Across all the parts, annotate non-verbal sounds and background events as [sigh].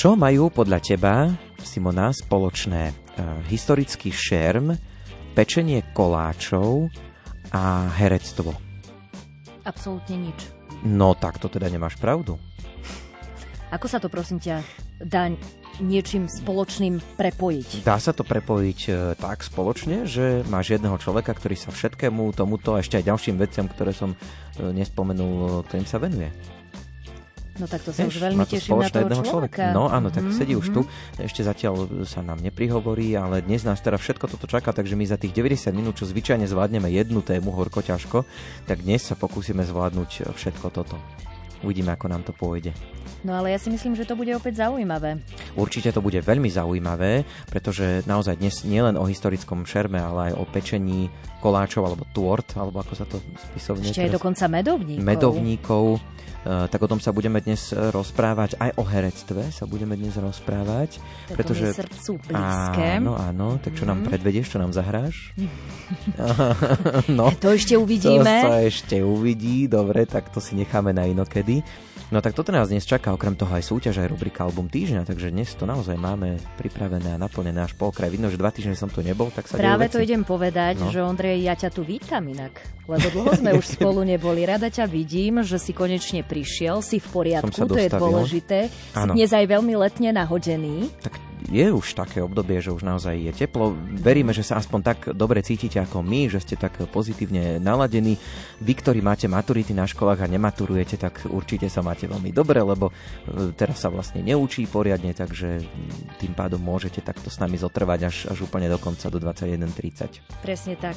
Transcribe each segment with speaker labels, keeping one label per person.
Speaker 1: Čo majú podľa teba, Simona, spoločné e, historický šerm, pečenie koláčov a herectvo?
Speaker 2: Absolútne nič.
Speaker 1: No tak to teda nemáš pravdu.
Speaker 2: Ako sa to prosím ťa dá niečím spoločným prepojiť?
Speaker 1: Dá sa to prepojiť e, tak spoločne, že máš jedného človeka, ktorý sa všetkému tomuto a ešte aj ďalším veciam, ktoré som e, nespomenul, ktorým sa venuje.
Speaker 2: No tak to sa už veľmi teším na toho človeka. človeka.
Speaker 1: No áno, tak mm-hmm. sedí už tu. Ešte zatiaľ sa nám neprihovorí, ale dnes nás teda všetko toto čaká, takže my za tých 90 minút, čo zvyčajne zvládneme jednu tému horko ťažko, tak dnes sa pokúsime zvládnuť všetko toto. Uvidíme, ako nám to pôjde.
Speaker 2: No ale ja si myslím, že to bude opäť zaujímavé.
Speaker 1: Určite to bude veľmi zaujímavé, pretože naozaj dnes nielen o historickom šerme, ale aj o pečení koláčov alebo tort, alebo ako sa to spisovne...
Speaker 2: Ešte aj dokonca medovníkov.
Speaker 1: Medovníkov. Uh, tak o tom sa budeme dnes rozprávať. Aj o herectve sa budeme dnes rozprávať.
Speaker 2: To pretože... srdcu blízke.
Speaker 1: Áno, áno. Tak čo nám mhm. predvedieš, čo nám zahráš? [laughs] [laughs]
Speaker 2: no, to ešte uvidíme.
Speaker 1: To sa ešte uvidí. Dobre, tak to si necháme na inokedy. No tak toto nás dnes čaká, okrem toho aj súťaž, aj rubrika Album týždňa, takže dnes to naozaj máme pripravené a naplnené až polkraj. Vidno, že dva týždne som tu nebol, tak sa
Speaker 2: Práve to idem povedať, no. že Ondrej, ja ťa tu vítam inak, lebo dlho sme už [laughs] spolu neboli. Rada ťa vidím, že si konečne prišiel, si v poriadku, to je dôležité. Si dnes aj veľmi letne nahodený.
Speaker 1: Tak je už také obdobie, že už naozaj je teplo. Veríme, že sa aspoň tak dobre cítite ako my, že ste tak pozitívne naladení. Vy, ktorí máte maturity na školách a nematurujete, tak určite sa máte veľmi dobre, lebo e, teraz sa vlastne neučí poriadne, takže tým pádom môžete takto s nami zotrvať až, až úplne do konca, do 21.30.
Speaker 2: Presne tak.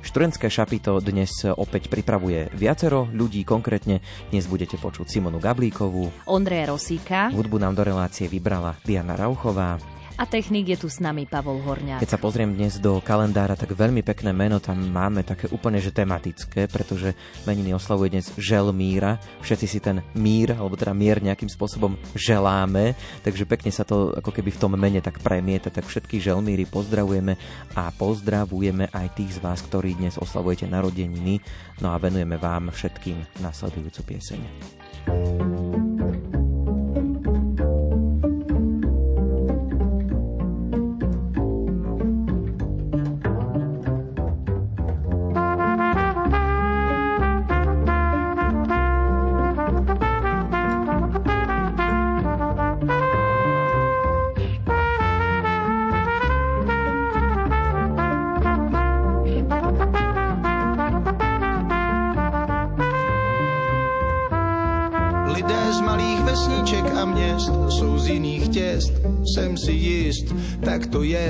Speaker 1: Študentské šapito dnes opäť pripravuje viacero ľudí, konkrétne. Dnes budete počuť Simonu Gablíkovú,
Speaker 2: Ondreja Rosíka,
Speaker 1: hudbu nám do relácie vybrala Diana Rauchová,
Speaker 2: a technik je tu s nami Pavol Horňák.
Speaker 1: Keď sa pozriem dnes do kalendára, tak veľmi pekné meno tam máme, také úplne že tematické, pretože meniny oslavuje dnes Želmíra. Všetci si ten mír, alebo teda mier nejakým spôsobom želáme, takže pekne sa to ako keby v tom mene tak premieta, tak všetky Želmíry pozdravujeme a pozdravujeme aj tých z vás, ktorí dnes oslavujete narodeniny, no a venujeme vám všetkým nasledujúcu pieseň.
Speaker 3: jsem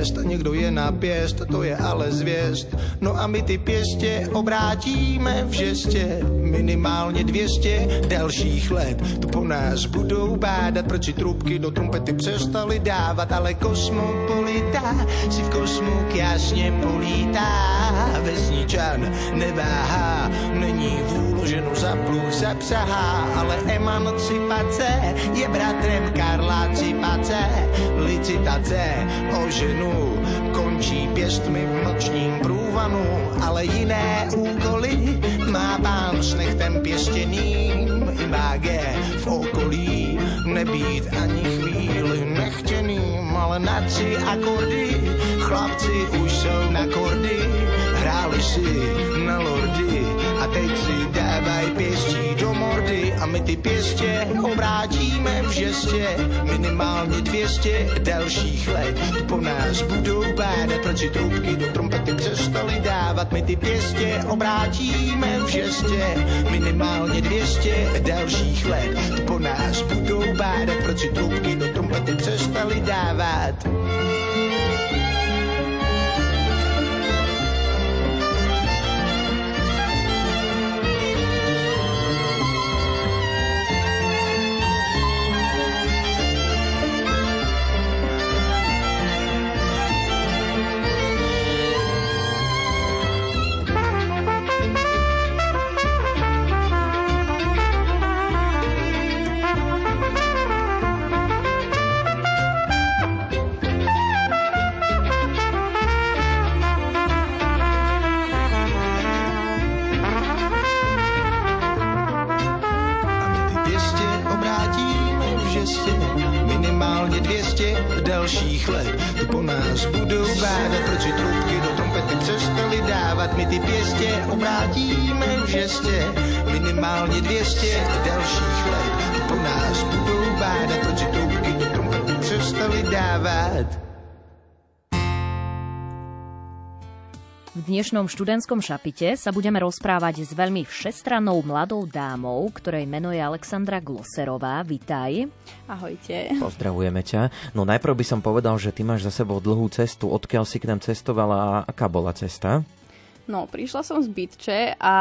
Speaker 3: jest, někdo je na pěst, to je ale zvěst. No a my ty pěstě obrátíme v žestě, minimálně 200 dalších let. To po nás budou bádat, proč si trubky do trumpety přestali dávat, ale kosmopolita si v kosmu jasně polítá. Vesničan neváhá, není vůl ženu za pluh zapsahá, ale emancipace je bratrem Karla Cipace. Licitace o ženu končí pěstmi v nočním průvanu, ale jiné úkoly má pán s nechtem pěstěným imáge v okolí nebýt ani chvíli nechtěným, ale na tři akordy chlapci už jsou na kordy, hráli si na lordy a teď si dávaj pěstí do mordy a my ty pěstě obrátíme v žestě minimálně 200 dalších let. Po nás budou bádat, proč si trubky do trompety přestali dávat. My ty pěstě obrátíme v žestě minimálně 200 dalších let. Po nás budou bádat, proč si trubky do trompety přestali dávat. Dalších let. Po nás budou bádat, proč si trubky do trompety přestali dávat. My ty pěstě obrátíme v žestě, minimálně dvěstě dalších let. Tu po nás budou bádat, proč si trubky do trompety přestali dávat.
Speaker 2: V dnešnom študentskom šapite sa budeme rozprávať s veľmi všestrannou mladou dámou, ktorej meno je Alexandra Gloserová. Vítaj.
Speaker 4: Ahojte.
Speaker 1: Pozdravujeme ťa. No najprv by som povedal, že ty máš za sebou dlhú cestu. Odkiaľ si k nám cestovala a aká bola cesta?
Speaker 4: No, prišla som z Bytče a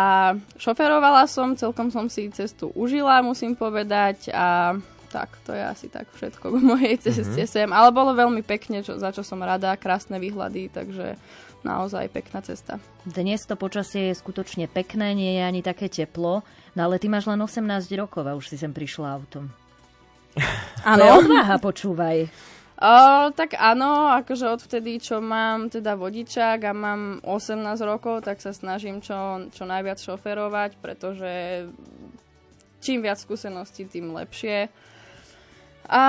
Speaker 4: šoferovala som, celkom som si cestu užila, musím povedať a tak, to je asi tak všetko k mojej ceste mm-hmm. sem. Ale bolo veľmi pekne, čo, za čo som rada, krásne výhľady, takže naozaj pekná cesta.
Speaker 2: Dnes to počasie je skutočne pekné, nie je ani také teplo, no ale ty máš len 18 rokov a už si sem prišla autom. [laughs]
Speaker 4: Áno.
Speaker 2: odváha, počúvaj.
Speaker 4: O, tak áno, akože odvtedy, čo mám teda vodičák a mám 18 rokov, tak sa snažím čo, čo najviac šoferovať, pretože čím viac skúseností, tým lepšie. A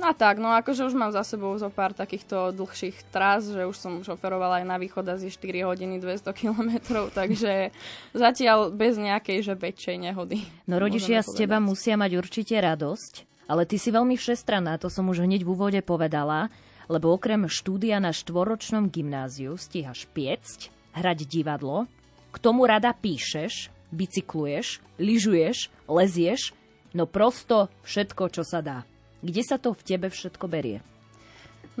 Speaker 4: No tak, no akože už mám za sebou zo pár takýchto dlhších tras, že už som šoferovala aj na východ asi 4 hodiny 200 kilometrov, [laughs] takže zatiaľ bez nejakej že väčšej nehody.
Speaker 2: No rodičia z teba musia mať určite radosť, ale ty si veľmi všestraná, to som už hneď v úvode povedala, lebo okrem štúdia na štvoročnom gymnáziu stíhaš piecť, hrať divadlo, k tomu rada píšeš, bicykluješ, lyžuješ, lezieš, no prosto všetko, čo sa dá. Kde sa to v tebe všetko berie?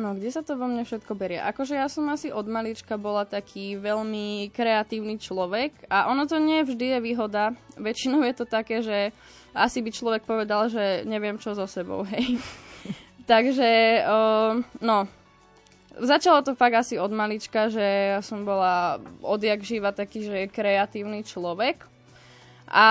Speaker 4: No, kde sa to vo mne všetko berie? Akože ja som asi od malička bola taký veľmi kreatívny človek a ono to nie vždy je výhoda. Väčšinou je to také, že asi by človek povedal, že neviem čo so sebou, [laughs] hej. Takže, uh, no, začalo to fakt asi od malička, že ja som bola odjak živa taký, že kreatívny človek. A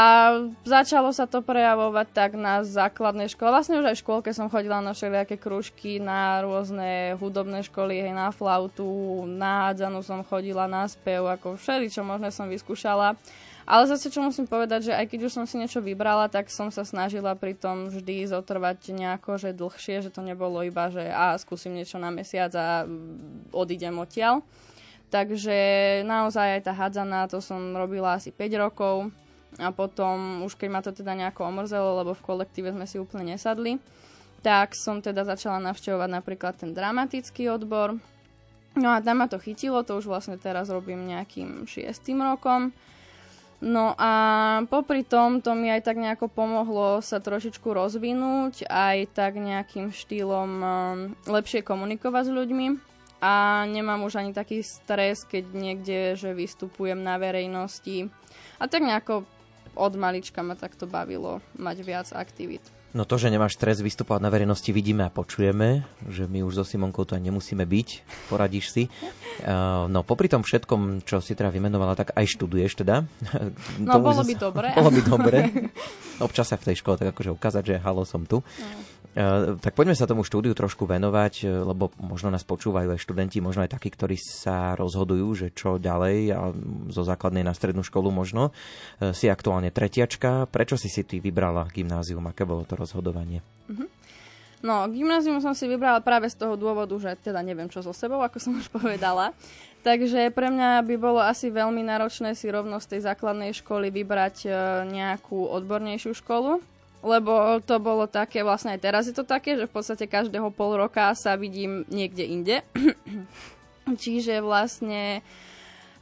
Speaker 4: začalo sa to prejavovať tak na základnej škole. Vlastne už aj v škôlke som chodila na všelijaké krúžky, na rôzne hudobné školy, hej, na flautu, na hádzanú som chodila, na spev, ako všeli, čo možné som vyskúšala. Ale zase, čo musím povedať, že aj keď už som si niečo vybrala, tak som sa snažila pri tom vždy zotrvať nejako, že dlhšie, že to nebolo iba, že a skúsim niečo na mesiac a odídem odtiaľ. Takže naozaj aj tá hádzaná, to som robila asi 5 rokov a potom už keď ma to teda nejako omrzelo, lebo v kolektíve sme si úplne nesadli, tak som teda začala navštevovať napríklad ten dramatický odbor. No a tam ma to chytilo, to už vlastne teraz robím nejakým šiestým rokom. No a popri tom to mi aj tak nejako pomohlo sa trošičku rozvinúť, aj tak nejakým štýlom um, lepšie komunikovať s ľuďmi. A nemám už ani taký stres, keď niekde, že vystupujem na verejnosti. A tak nejako od malička ma takto bavilo mať viac aktivít.
Speaker 1: No to, že nemáš stres vystupovať na verejnosti, vidíme a počujeme, že my už so Simonkou to aj nemusíme byť, poradíš si. [laughs] No popri tom všetkom, čo si teda vymenovala, tak aj študuješ teda. [laughs]
Speaker 4: No to [laughs] bolo by dobre.
Speaker 1: Bolo by dobre. Občas sa v tej škole tak akože ukázať, že halo, som tu. No. Eh, tak poďme sa tomu štúdiu trošku venovať, eh, lebo možno nás počúvajú aj študenti, možno aj takí, ktorí sa rozhodujú, že čo ďalej a zo základnej na strednú školu možno. Eh, si aktuálne tretiačka. Prečo si si ty vybrala gymnázium? Aké bolo to rozhodovanie?
Speaker 4: Uh-huh. No, gymnázium som si vybrala práve z toho dôvodu, že teda neviem čo so sebou, ako som už [laughs] povedala. Takže pre mňa by bolo asi veľmi náročné si rovno z tej základnej školy vybrať nejakú odbornejšiu školu, lebo to bolo také, vlastne aj teraz je to také, že v podstate každého pol roka sa vidím niekde inde. [clears throat] Čiže vlastne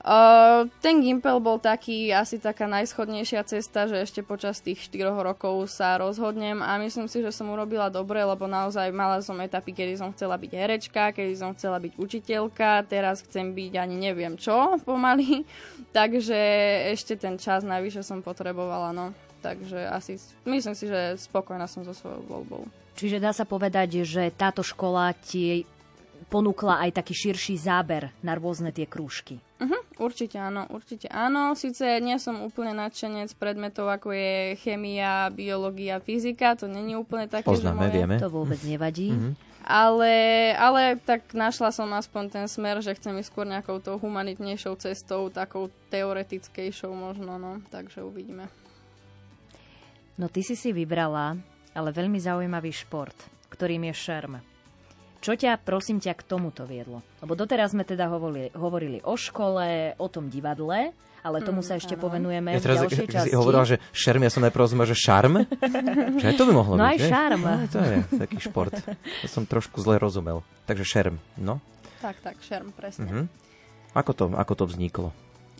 Speaker 4: uh, ten Gimpel bol taký, asi taká najschodnejšia cesta, že ešte počas tých 4 rokov sa rozhodnem a myslím si, že som urobila dobre, lebo naozaj mala som etapy, kedy som chcela byť herečka, kedy som chcela byť učiteľka, teraz chcem byť ani neviem čo pomaly, [laughs] takže ešte ten čas najvyššie som potrebovala, no takže asi myslím si, že spokojná som so svojou voľbou.
Speaker 2: Čiže dá sa povedať, že táto škola ti ponúkla aj taký širší záber na rôzne tie krúžky.
Speaker 4: Uh-huh, určite áno, určite áno. Sice nie som úplne nadšenec predmetov, ako je chemia, biológia, fyzika, to není úplne také,
Speaker 1: Poznáme,
Speaker 4: že moje...
Speaker 1: vieme.
Speaker 2: To vôbec nevadí. Uh-huh.
Speaker 4: Ale, ale tak našla som aspoň ten smer, že chcem ísť skôr nejakou tou humanitnejšou cestou, takou teoretickejšou možno, no. Takže uvidíme.
Speaker 2: No ty si si vybrala ale veľmi zaujímavý šport, ktorým je šerm. Čo ťa, prosím ťa, k tomuto viedlo? Lebo doteraz sme teda hovorili, hovorili o škole, o tom divadle, ale tomu sa mm, ešte povenujeme ja teraz, v ďalšej [laughs] časti.
Speaker 1: Si hovorila, že šerm, ja som najprv rozumel, že šarm. [laughs] že aj to by mohlo
Speaker 2: no
Speaker 1: byť.
Speaker 2: aj šarm.
Speaker 1: No, to je taký šport. To som trošku zle rozumel. Takže šerm, no?
Speaker 4: Tak, tak, šerm, presne.
Speaker 1: Uh-huh. Ako, to, ako to vzniklo?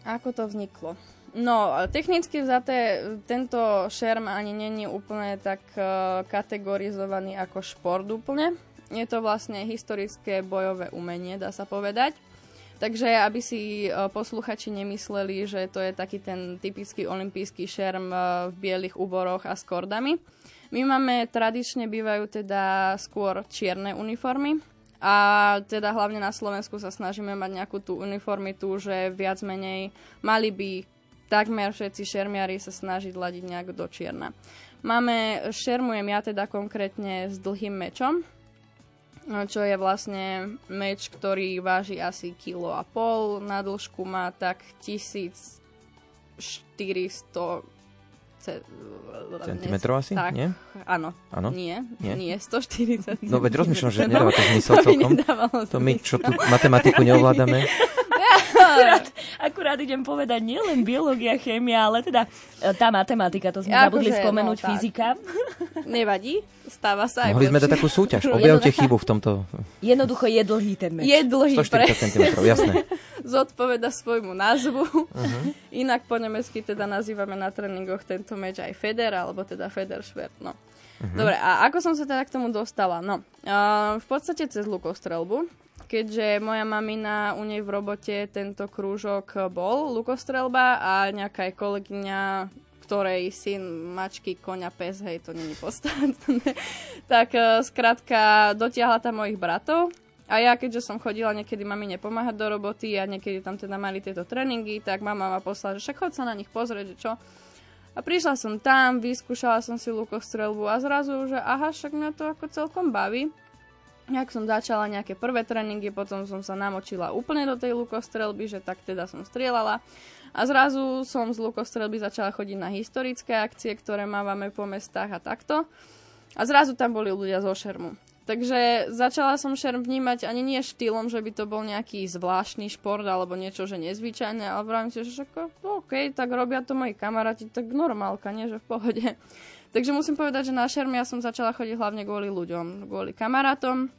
Speaker 4: Ako to vzniklo? No, technicky vzaté, tento šerm ani není úplne tak uh, kategorizovaný ako šport úplne. Je to vlastne historické bojové umenie, dá sa povedať. Takže aby si e, posluchači nemysleli, že to je taký ten typický olimpijský šerm e, v bielých úboroch a s kordami. My máme tradične bývajú teda skôr čierne uniformy a teda hlavne na Slovensku sa snažíme mať nejakú tú uniformitu, že viac menej mali by takmer všetci šermiari sa snažiť ladiť nejak do čierna. Máme, šermujem ja teda konkrétne s dlhým mečom, čo je vlastne meč, ktorý váži asi kilo a pol, na dĺžku má tak 1400
Speaker 1: centimetrov asi?
Speaker 4: Tak,
Speaker 1: nie?
Speaker 4: Áno. áno. Nie, nie, nie 140
Speaker 1: No veď rozmýšľam, že nedáva to zmysel celkom. To my, čo tu matematiku neovládame. [laughs]
Speaker 2: akurát, akurát idem povedať nielen biológia, chémia, ale teda e, tá matematika, to sme ja, zabudli akože, spomenúť, no, fyzika.
Speaker 4: Nevadí, stáva sa
Speaker 1: aj Mohli sme dať takú súťaž, [laughs] objavte chybu v tomto.
Speaker 2: Jednoducho je dlhý ten meč.
Speaker 4: Je dlhý,
Speaker 1: 140 cm, jasné. [laughs]
Speaker 4: Zodpoveda svojmu názvu. Uh-huh. Inak po nemecky teda nazývame na tréningoch tento meč aj Feder, alebo teda Federschwert, no. Uh-huh. Dobre, a ako som sa teda k tomu dostala? No, uh, v podstate cez lukostrelbu keďže moja mamina u nej v robote tento krúžok bol, lukostrelba a nejaká je kolegyňa ktorej syn mačky, koňa, pes, hej, to není podstatné, [laughs] tak uh, skrátka dotiahla tam mojich bratov a ja, keďže som chodila niekedy mami nepomáhať do roboty a niekedy tam teda mali tieto tréningy, tak mama ma poslala, že však chod sa na nich pozrieť, čo. A prišla som tam, vyskúšala som si lukostrelbu a zrazu, že aha, však mňa to ako celkom baví. Jak som začala nejaké prvé tréningy, potom som sa namočila úplne do tej lukostrelby, že tak teda som strieľala. A zrazu som z lukostrelby začala chodiť na historické akcie, ktoré mávame po mestách a takto. A zrazu tam boli ľudia zo šermu. Takže začala som šerm vnímať ani nie štýlom, že by to bol nejaký zvláštny šport alebo niečo, že nezvyčajné, ale vravím si, že ako, OK, tak robia to moji kamaráti, tak normálka, nie, že v pohode. Takže musím povedať, že na šermy ja som začala chodiť hlavne kvôli ľuďom, kvôli kamarátom.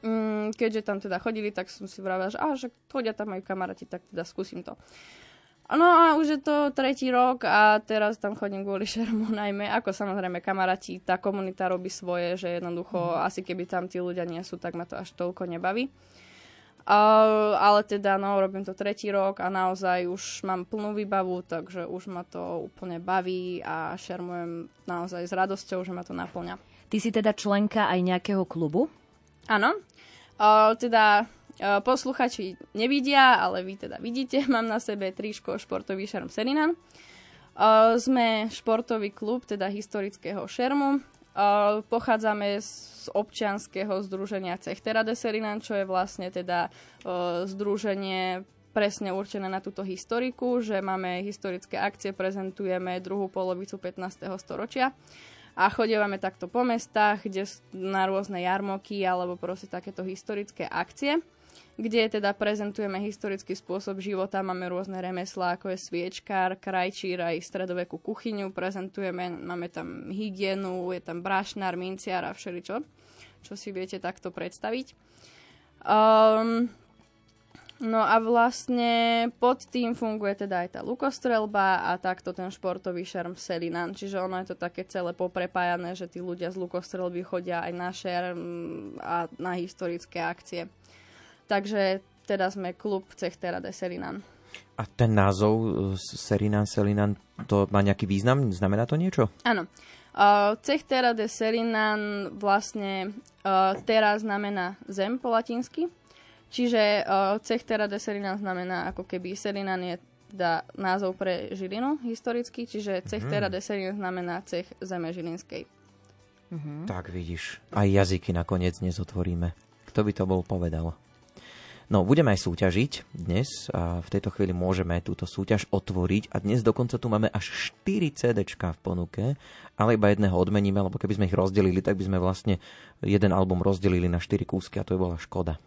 Speaker 4: Mm, keďže tam teda chodili, tak som si vravila, že, á, že chodia tam moji kamaráti, tak teda skúsim to. No a už je to tretí rok a teraz tam chodím kvôli šermu [laughs] najmä. Ako samozrejme kamaráti, tá komunita robí svoje, že jednoducho mm. asi keby tam tí ľudia nie sú, tak ma to až toľko nebaví. Uh, ale teda, no, robím to tretí rok a naozaj už mám plnú výbavu, takže už ma to úplne baví a šermujem naozaj s radosťou, že ma to naplňa.
Speaker 2: Ty si teda členka aj nejakého klubu?
Speaker 4: Áno. Uh, teda uh, posluchači nevidia, ale vy teda vidíte, [laughs] mám na sebe tričko športový šerm Serinan. Uh, sme športový klub, teda historického šermu. Uh, pochádzame z občianského združenia Cechtera de Serinan, čo je vlastne teda uh, združenie presne určené na túto historiku, že máme historické akcie, prezentujeme druhú polovicu 15. storočia a chodívame takto po mestách, kde na rôzne jarmoky alebo proste takéto historické akcie kde teda prezentujeme historický spôsob života, máme rôzne remeslá, ako je sviečkár, krajčír, aj stredovekú kuchyňu, prezentujeme, máme tam hygienu, je tam brašnár, minciar a všeličo, čo si viete takto predstaviť. Um, No a vlastne pod tým funguje teda aj tá lukostrelba a takto ten športový šerm Selinan. Čiže ono je to také celé poprepájané, že tí ľudia z lukostrelby chodia aj na šerm a na historické akcie. Takže teda sme klub Cechtera de Serinan.
Speaker 1: A ten názov e, Serinan, Selinan, to má nejaký význam? Znamená to niečo?
Speaker 4: Áno. Uh, Cechtera de Serinan vlastne uh, teraz znamená zem po latinsky. Čiže uh, Cechtera de Serinan znamená ako keby Serinan je teda názov pre Žilinu historicky, čiže Cechtera mm. de Serinan znamená cech zeme Žilinskej.
Speaker 1: Mm-hmm. Tak vidíš, aj jazyky nakoniec nezotvoríme. Kto by to bol povedal?
Speaker 5: No, budeme aj súťažiť dnes a v tejto chvíli môžeme túto súťaž otvoriť a dnes dokonca tu máme až 4 CD v ponuke, ale iba jedného odmeníme, lebo keby sme ich rozdelili, tak by sme vlastne jeden album rozdelili na 4 kúsky a to by bola škoda.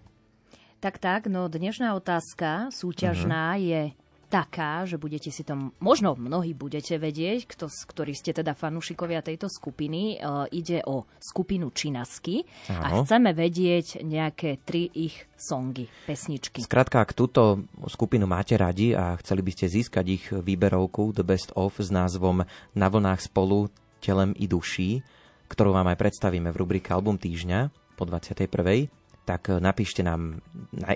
Speaker 2: Tak, tak, no dnešná otázka súťažná uh-huh. je taká, že budete si to, možno mnohí budete vedieť, kto, ktorí ste teda fanúšikovia tejto skupiny, e, ide o skupinu Činasky. A chceme vedieť nejaké tri ich songy, pesničky.
Speaker 5: Skrátka, ak túto skupinu máte radi a chceli by ste získať ich výberovku The Best Of s názvom Na vlnách spolu, telem i duší, ktorú vám aj predstavíme v rubrike Album týždňa po 21 tak e, napíšte nám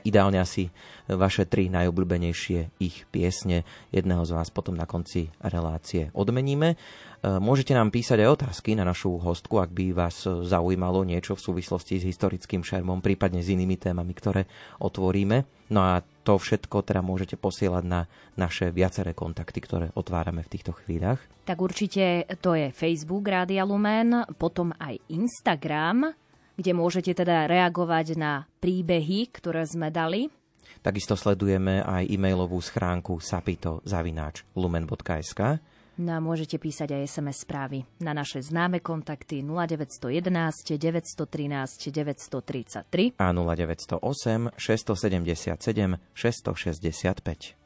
Speaker 5: ideálne asi vaše tri najobľúbenejšie ich piesne. Jedného z vás potom na konci relácie odmeníme. E, môžete nám písať aj otázky na našu hostku, ak by vás zaujímalo niečo v súvislosti s historickým šermom, prípadne s inými témami, ktoré otvoríme. No a to všetko teda môžete posielať na naše viaceré kontakty, ktoré otvárame v týchto chvíľach.
Speaker 2: Tak určite to je Facebook Rádia Lumen, potom aj Instagram kde môžete teda reagovať na príbehy, ktoré sme dali.
Speaker 5: Takisto sledujeme aj e-mailovú schránku sapito.lumen.sk
Speaker 2: No a môžete písať aj SMS správy na naše známe kontakty 0911 913 933
Speaker 5: a 0908 677 665.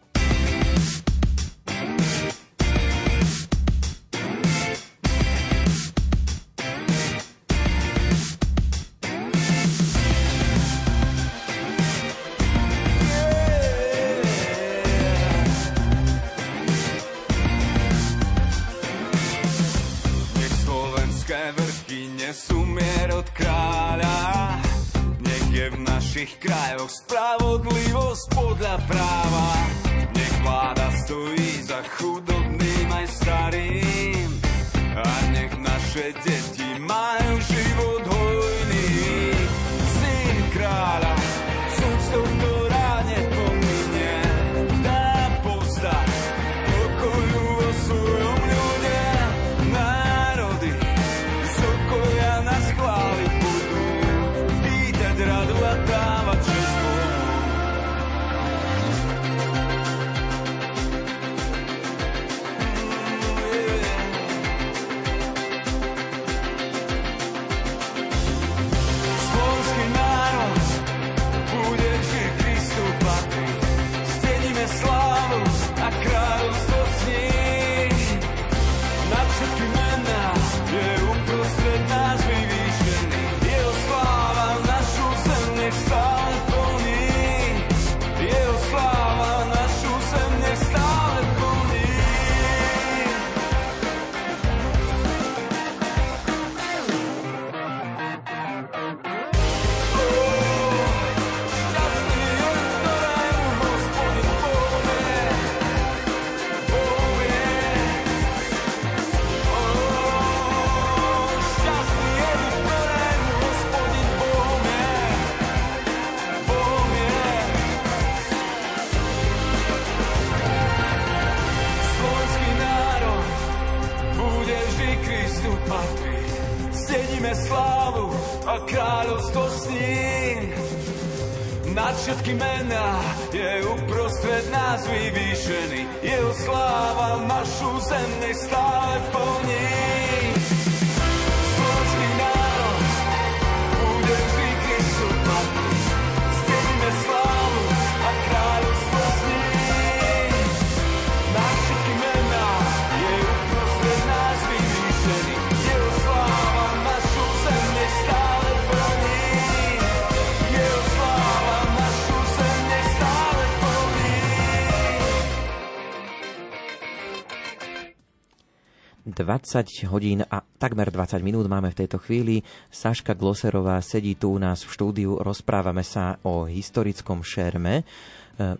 Speaker 5: ...20 hodín a takmer 20 minút máme v tejto chvíli. Saška Gloserová sedí tu u nás v štúdiu, rozprávame sa o historickom šerme. E,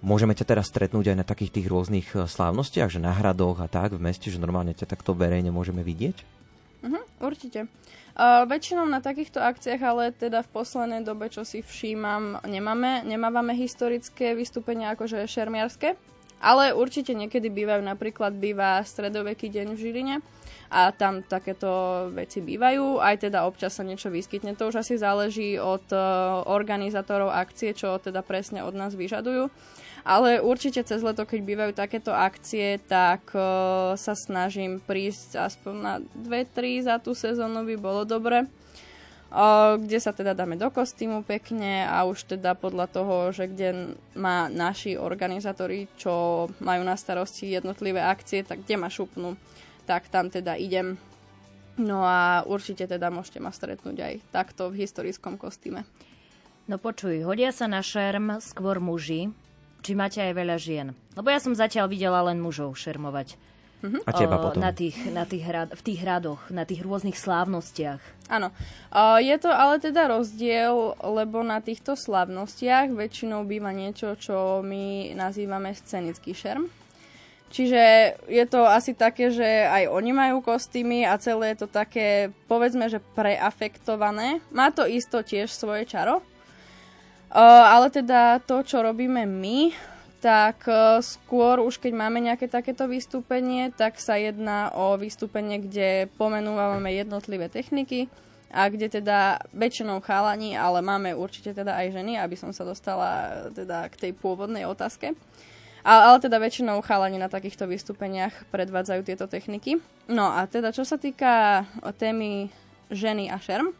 Speaker 5: môžeme ťa teraz stretnúť aj na takých tých rôznych e, slávnostiach, že na hradoch a tak v meste, že normálne ťa takto verejne môžeme vidieť?
Speaker 4: Uh-huh, určite. Uh, väčšinou na takýchto akciách, ale teda v poslednej dobe, čo si všímam, nemáme, nemávame historické vystúpenia akože šermiarské, Ale určite niekedy bývajú, napríklad býva stredoveký deň v Žiline a tam takéto veci bývajú. Aj teda občas sa niečo vyskytne. To už asi záleží od uh, organizátorov akcie, čo teda presne od nás vyžadujú. Ale určite cez leto, keď bývajú takéto akcie, tak uh, sa snažím prísť aspoň na 2-3 za tú sezónu by bolo dobre kde sa teda dáme do kostýmu pekne a už teda podľa toho, že kde má naši organizátori, čo majú na starosti jednotlivé akcie, tak kde ma šupnú, tak tam teda idem. No a určite teda môžete ma stretnúť aj takto v historickom kostýme.
Speaker 2: No počuj, hodia sa na šerm skôr muži, či máte aj veľa žien? Lebo ja som zatiaľ videla len mužov šermovať.
Speaker 1: Uh-huh. A teba potom?
Speaker 2: Na tých, na tých hrad, v tých hradoch, na tých rôznych slávnostiach.
Speaker 4: Áno. Uh, je to ale teda rozdiel, lebo na týchto slávnostiach väčšinou býva niečo, čo my nazývame scenický šerm. Čiže je to asi také, že aj oni majú kostýmy a celé je to také, povedzme, že preafektované. Má to isto tiež svoje čaro. Uh, ale teda to, čo robíme my, tak e, skôr už keď máme nejaké takéto vystúpenie, tak sa jedná o vystúpenie, kde pomenúvame jednotlivé techniky a kde teda väčšinou chalani, ale máme určite teda aj ženy, aby som sa dostala teda k tej pôvodnej otázke. Ale, ale teda väčšinou chalani na takýchto vystúpeniach predvádzajú tieto techniky. No a teda čo sa týka témy ženy a šerm,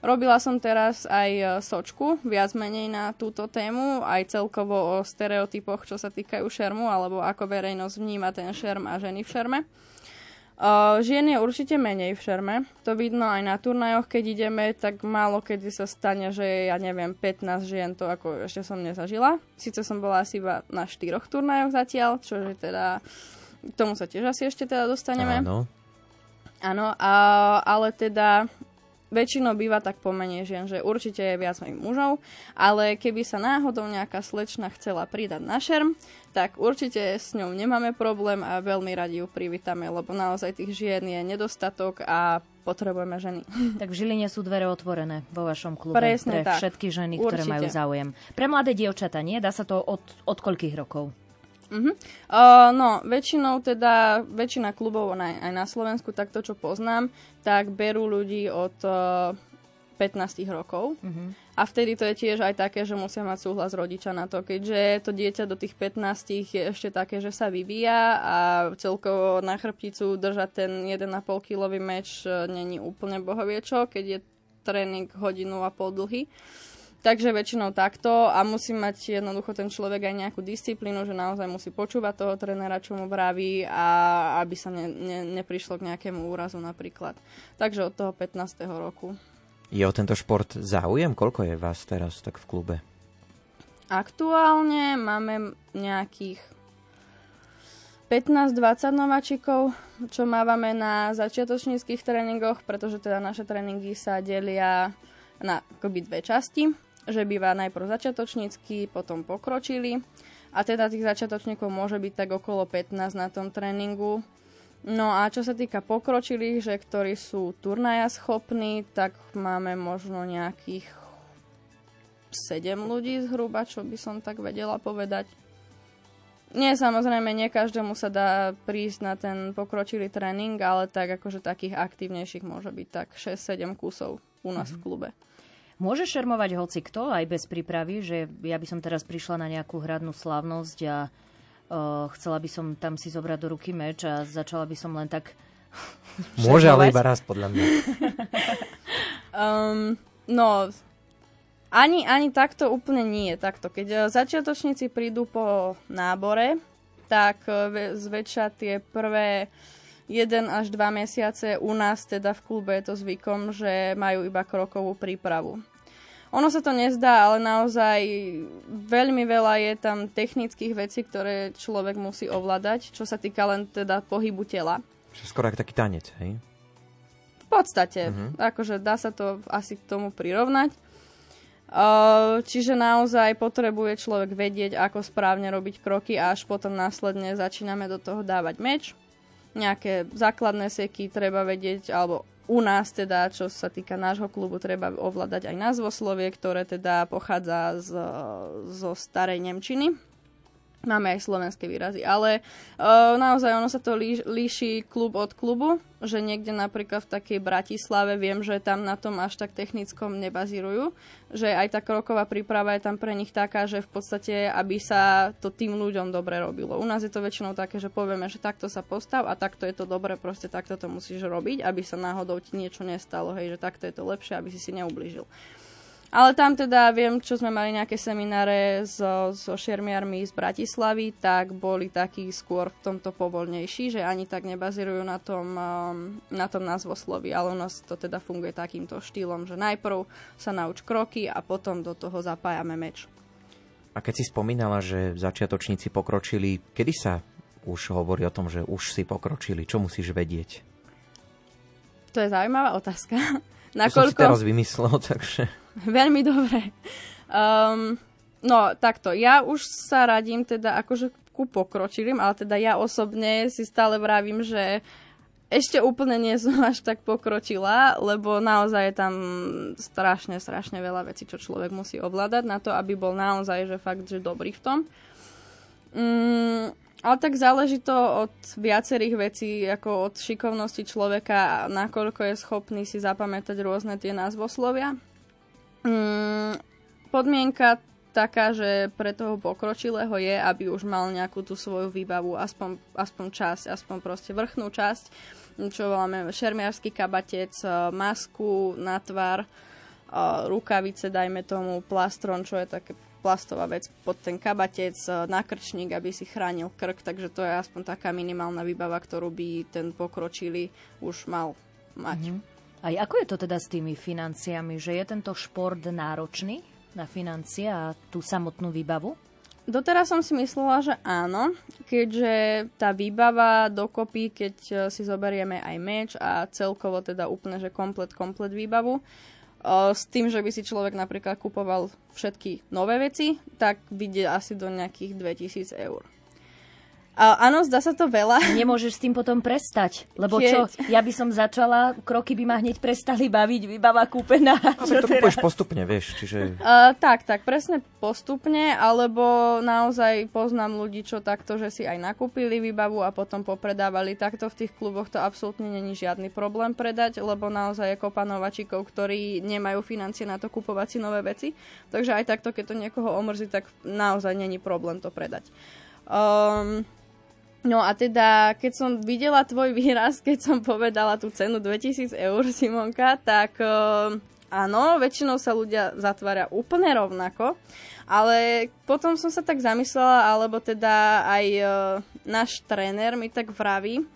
Speaker 4: Robila som teraz aj e, sočku, viac menej na túto tému, aj celkovo o stereotypoch, čo sa týkajú šermu, alebo ako verejnosť vníma ten šerm a ženy v šerme. Uh, žien je určite menej v šerme. To vidno aj na turnajoch, keď ideme, tak málo kedy sa stane, že je, ja neviem, 15 žien, to ako ešte som nezažila. Sice som bola asi iba na štyroch turnajoch zatiaľ, čo je teda, k tomu sa tiež asi ešte teda dostaneme.
Speaker 1: Áno.
Speaker 4: Áno, a, ale teda väčšinou býva tak pomenej žien, že určite je viac mužov, ale keby sa náhodou nejaká slečna chcela pridať na šerm, tak určite s ňou nemáme problém a veľmi radi ju privítame, lebo naozaj tých žien je nedostatok a potrebujeme ženy. [laughs]
Speaker 2: Tak v Žiline sú dvere otvorené vo vašom klube
Speaker 4: Presne
Speaker 2: pre
Speaker 4: tak.
Speaker 2: všetky ženy, určite. ktoré majú záujem. Pre mladé dievčata nie? Dá sa to od, od koľkých rokov?
Speaker 4: Uh-huh. Uh, no, väčšinou teda, väčšina klubov aj, aj na Slovensku, tak to, čo poznám, tak berú ľudí od uh, 15 rokov. Uh-huh. A vtedy to je tiež aj také, že musia mať súhlas rodiča na to, keďže to dieťa do tých 15 je ešte také, že sa vyvíja a celkovo na chrbticu držať ten 1,5 kilový meč e, není úplne bohovie čo, keď je tréning hodinu a pol dlhý. Takže väčšinou takto a musí mať jednoducho ten človek aj nejakú disciplínu, že naozaj musí počúvať toho trénera, čo mu vraví a aby sa ne, ne, neprišlo k nejakému úrazu napríklad. Takže od toho 15. roku.
Speaker 1: Je o tento šport záujem? Koľko je vás teraz tak v klube?
Speaker 4: Aktuálne máme nejakých 15-20 nováčikov, čo mávame na začiatočníckých tréningoch, pretože teda naše tréningy sa delia na akoby dve časti že býva najprv začiatočnícky, potom pokročili. A teda tých začiatočníkov môže byť tak okolo 15 na tom tréningu. No a čo sa týka pokročilých, že ktorí sú turnaja schopní, tak máme možno nejakých 7 ľudí zhruba, čo by som tak vedela povedať. Nie, samozrejme, nie každému sa dá prísť na ten pokročilý tréning, ale tak akože takých aktívnejších môže byť tak 6-7 kusov u nás mm-hmm. v mhm. klube.
Speaker 2: Môže šermovať hoci kto aj bez prípravy, že ja by som teraz prišla na nejakú hradnú slávnosť a uh, chcela by som tam si zobrať do ruky meč a začala by som len tak [laughs]
Speaker 1: Môže, ale iba raz podľa mňa.
Speaker 4: um, [laughs] no, ani, ani takto úplne nie. Takto. Keď uh, začiatočníci prídu po nábore, tak uh, zväčša tie prvé jeden až dva mesiace u nás teda v klube je to zvykom, že majú iba krokovú prípravu. Ono sa to nezdá, ale naozaj veľmi veľa je tam technických vecí, ktoré človek musí ovládať, čo sa týka len teda pohybu tela.
Speaker 1: Skoro ako taký tanec, hej?
Speaker 4: V podstate. Uh-huh. Akože dá sa to asi k tomu prirovnať. Čiže naozaj potrebuje človek vedieť, ako správne robiť kroky a až potom následne začíname do toho dávať meč. Nejaké základné seky treba vedieť, alebo u nás teda, čo sa týka nášho klubu, treba ovládať aj názvoslovie, ktoré teda pochádza z, zo starej Nemčiny. Máme aj slovenské výrazy, ale uh, naozaj ono sa to líš, líši klub od klubu, že niekde napríklad v takej Bratislave viem, že tam na tom až tak technickom nebazírujú, že aj tá kroková príprava je tam pre nich taká, že v podstate, aby sa to tým ľuďom dobre robilo. U nás je to väčšinou také, že povieme, že takto sa postav a takto je to dobre, proste takto to musíš robiť, aby sa náhodou ti niečo nestalo, hej, že takto je to lepšie, aby si si neublížil. Ale tam teda viem, čo sme mali nejaké semináre so, so šermiarmi z Bratislavy, tak boli takí skôr v tomto povolnejší, že ani tak nebazírujú na tom, um, na tom názvoslovi, ale u nás to teda funguje takýmto štýlom, že najprv sa nauč kroky a potom do toho zapájame meč.
Speaker 1: A keď si spomínala, že začiatočníci pokročili, kedy sa už hovorí o tom, že už si pokročili? Čo musíš vedieť?
Speaker 4: To je zaujímavá otázka.
Speaker 1: Nakoľko... To som si teraz vymyslel, [laughs] takže... [laughs]
Speaker 4: Veľmi dobre. Um, no, takto. Ja už sa radím teda akože ku pokročilým, ale teda ja osobne si stále vravím, že ešte úplne nie som až tak pokročila, lebo naozaj je tam strašne, strašne veľa vecí, čo človek musí ovládať na to, aby bol naozaj, že fakt, že dobrý v tom. Mm, ale tak záleží to od viacerých vecí, ako od šikovnosti človeka, nakoľko je schopný si zapamätať rôzne tie názvoslovia. Mm, podmienka taká, že pre toho pokročilého je, aby už mal nejakú tú svoju výbavu, aspoň, aspoň časť, aspoň proste vrchnú časť, čo voláme šermiarský kabatec, e, masku na tvar, e, rukavice, dajme tomu, plastron, čo je také plastová vec pod ten kabatec, e, nakrčník, aby si chránil krk, takže to je aspoň taká minimálna výbava, ktorú by ten pokročilý už mal mať. Mm-hmm.
Speaker 2: Aj ako je to teda s tými financiami, že je tento šport náročný na financie a tú samotnú výbavu?
Speaker 4: Doteraz som si myslela, že áno, keďže tá výbava dokopy, keď e, si zoberieme aj meč a celkovo teda úplne, že komplet, komplet výbavu, e, s tým, že by si človek napríklad kupoval všetky nové veci, tak vidie asi do nejakých 2000 eur. Áno, zdá sa to veľa.
Speaker 2: Nemôžeš s tým potom prestať, lebo Keď... čo, ja by som začala, kroky by ma hneď prestali baviť, vybava kúpená.
Speaker 1: A to kúpeš postupne, vieš, čiže...
Speaker 4: Uh, tak, tak, presne postupne, alebo naozaj poznám ľudí, čo takto, že si aj nakúpili výbavu a potom popredávali. Takto v tých kluboch to absolútne není žiadny problém predať, lebo naozaj je kopa nováčikov, ktorí nemajú financie na to kupovať si nové veci. Takže aj takto, keď to niekoho omrzí, tak naozaj není problém to predať. Um, No a teda, keď som videla tvoj výraz, keď som povedala tú cenu 2000 eur, Simonka, tak uh, áno, väčšinou sa ľudia zatvária úplne rovnako, ale potom som sa tak zamyslela, alebo teda aj uh, náš tréner mi tak vraví,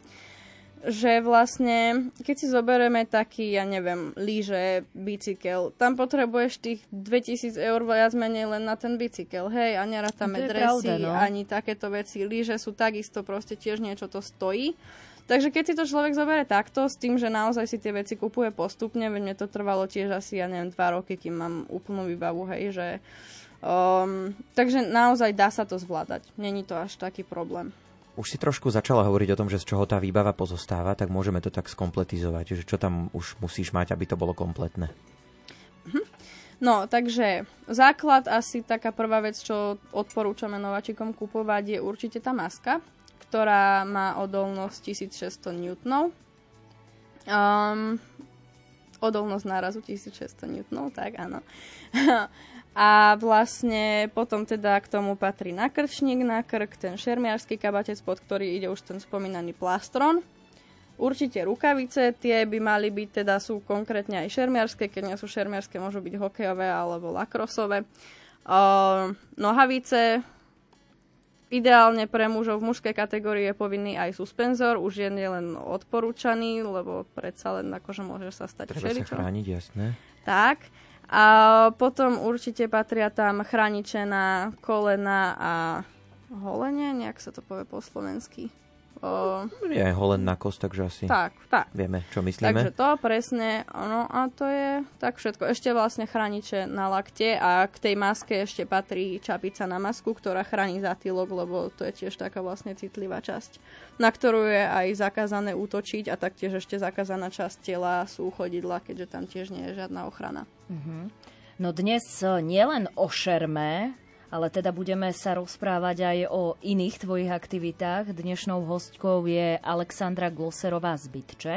Speaker 4: že vlastne, keď si zoberieme taký, ja neviem, líže, bicykel, tam potrebuješ tých 2000 eur viac menej len na ten bicykel, hej, a nerátame dresy, pravda, no. ani takéto veci. Líže sú takisto, proste tiež niečo to stojí. Takže keď si to človek zoberie takto, s tým, že naozaj si tie veci kupuje postupne, veď mne to trvalo tiež asi, ja neviem, dva roky, kým mám úplnú výbavu, hej, že... Um, takže naozaj dá sa to zvládať. Není to až taký problém.
Speaker 1: Už si trošku začala hovoriť o tom, že z čoho tá výbava pozostáva, tak môžeme to tak skompletizovať, že čo tam už musíš mať, aby to bolo kompletné.
Speaker 4: Mhm. No, takže základ asi taká prvá vec, čo odporúčame nováčikom kupovať, je určite tá maska, ktorá má odolnosť 1600 N. Um, odolnosť nárazu 1600 N, tak áno. [laughs] A vlastne potom teda k tomu patrí nakrčník na krk, ten šermiarský kabatec, pod ktorý ide už ten spomínaný plastron. Určite rukavice, tie by mali byť, teda sú konkrétne aj šermiarské, keď nie sú šermiarské, môžu byť hokejové alebo lakrosové. Uh, nohavice, ideálne pre mužov v mužskej kategórii je povinný aj suspenzor, už je len odporúčaný, lebo predsa len akože môže sa stať
Speaker 1: Treba všeličo. sa chrániť, jasné.
Speaker 4: Tak. A potom určite patria tam chrániče na kolena a holenie, nejak sa to povie po slovensky.
Speaker 1: O... Je holen na kost, takže asi
Speaker 4: tak, tak.
Speaker 1: vieme, čo myslíme.
Speaker 4: Takže to presne, no a to je tak všetko. Ešte vlastne chrániče na lakte a k tej maske ešte patrí čapica na masku, ktorá chráni zatýlok, lebo to je tiež taká vlastne citlivá časť, na ktorú je aj zakázané útočiť a taktiež ešte zakázaná časť tela sú chodidla, keďže tam tiež nie je žiadna ochrana.
Speaker 2: Mm-hmm. No dnes nielen o šerme,
Speaker 6: ale teda budeme sa rozprávať aj o iných tvojich aktivitách. Dnešnou hostkou je Alexandra Gloserová z Bytče.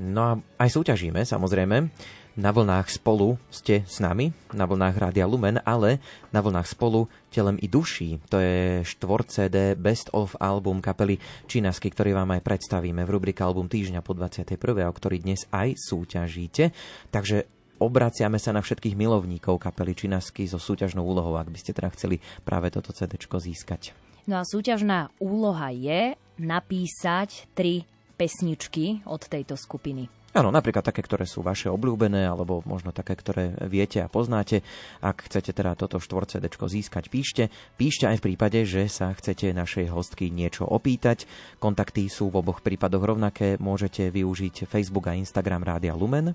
Speaker 1: No a aj súťažíme, samozrejme. Na vlnách spolu ste s nami, na vlnách Rádia Lumen, ale na vlnách spolu Telem i duší. To je 4 CD Best of album kapely Činasky, ktorý vám aj predstavíme v rubrike Album týždňa po 21. o ktorý dnes aj súťažíte. Takže obraciame sa na všetkých milovníkov kapely Činasky so súťažnou úlohou, ak by ste teda chceli práve toto CD získať.
Speaker 6: No a súťažná úloha je napísať tri pesničky od tejto skupiny.
Speaker 1: Áno, napríklad také, ktoré sú vaše obľúbené, alebo možno také, ktoré viete a poznáte. Ak chcete teda toto 4 CD získať, píšte. Píšte aj v prípade, že sa chcete našej hostky niečo opýtať. Kontakty sú v oboch prípadoch rovnaké. Môžete využiť Facebook a Instagram Rádia Lumen.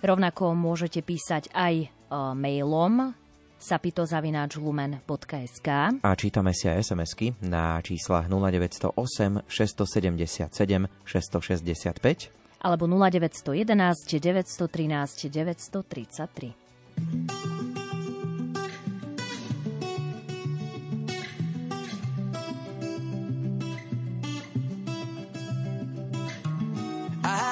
Speaker 6: Rovnako môžete písať aj e, mailom sapitozavináčlumen.sk
Speaker 1: A čítame si aj SMS-ky na číslach 0908 677 665
Speaker 6: alebo 0911 913 933.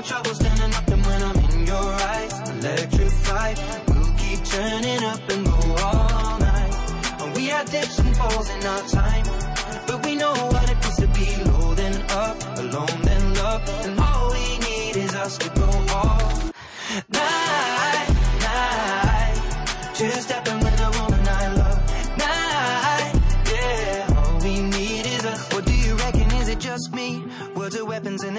Speaker 6: All my troubles standing up and when I'm in your eyes Electrified, we'll keep turning up and go all night. We had dips and falls in our time But we know what it feels to be low then up, alone then love And all we need is us to go all night,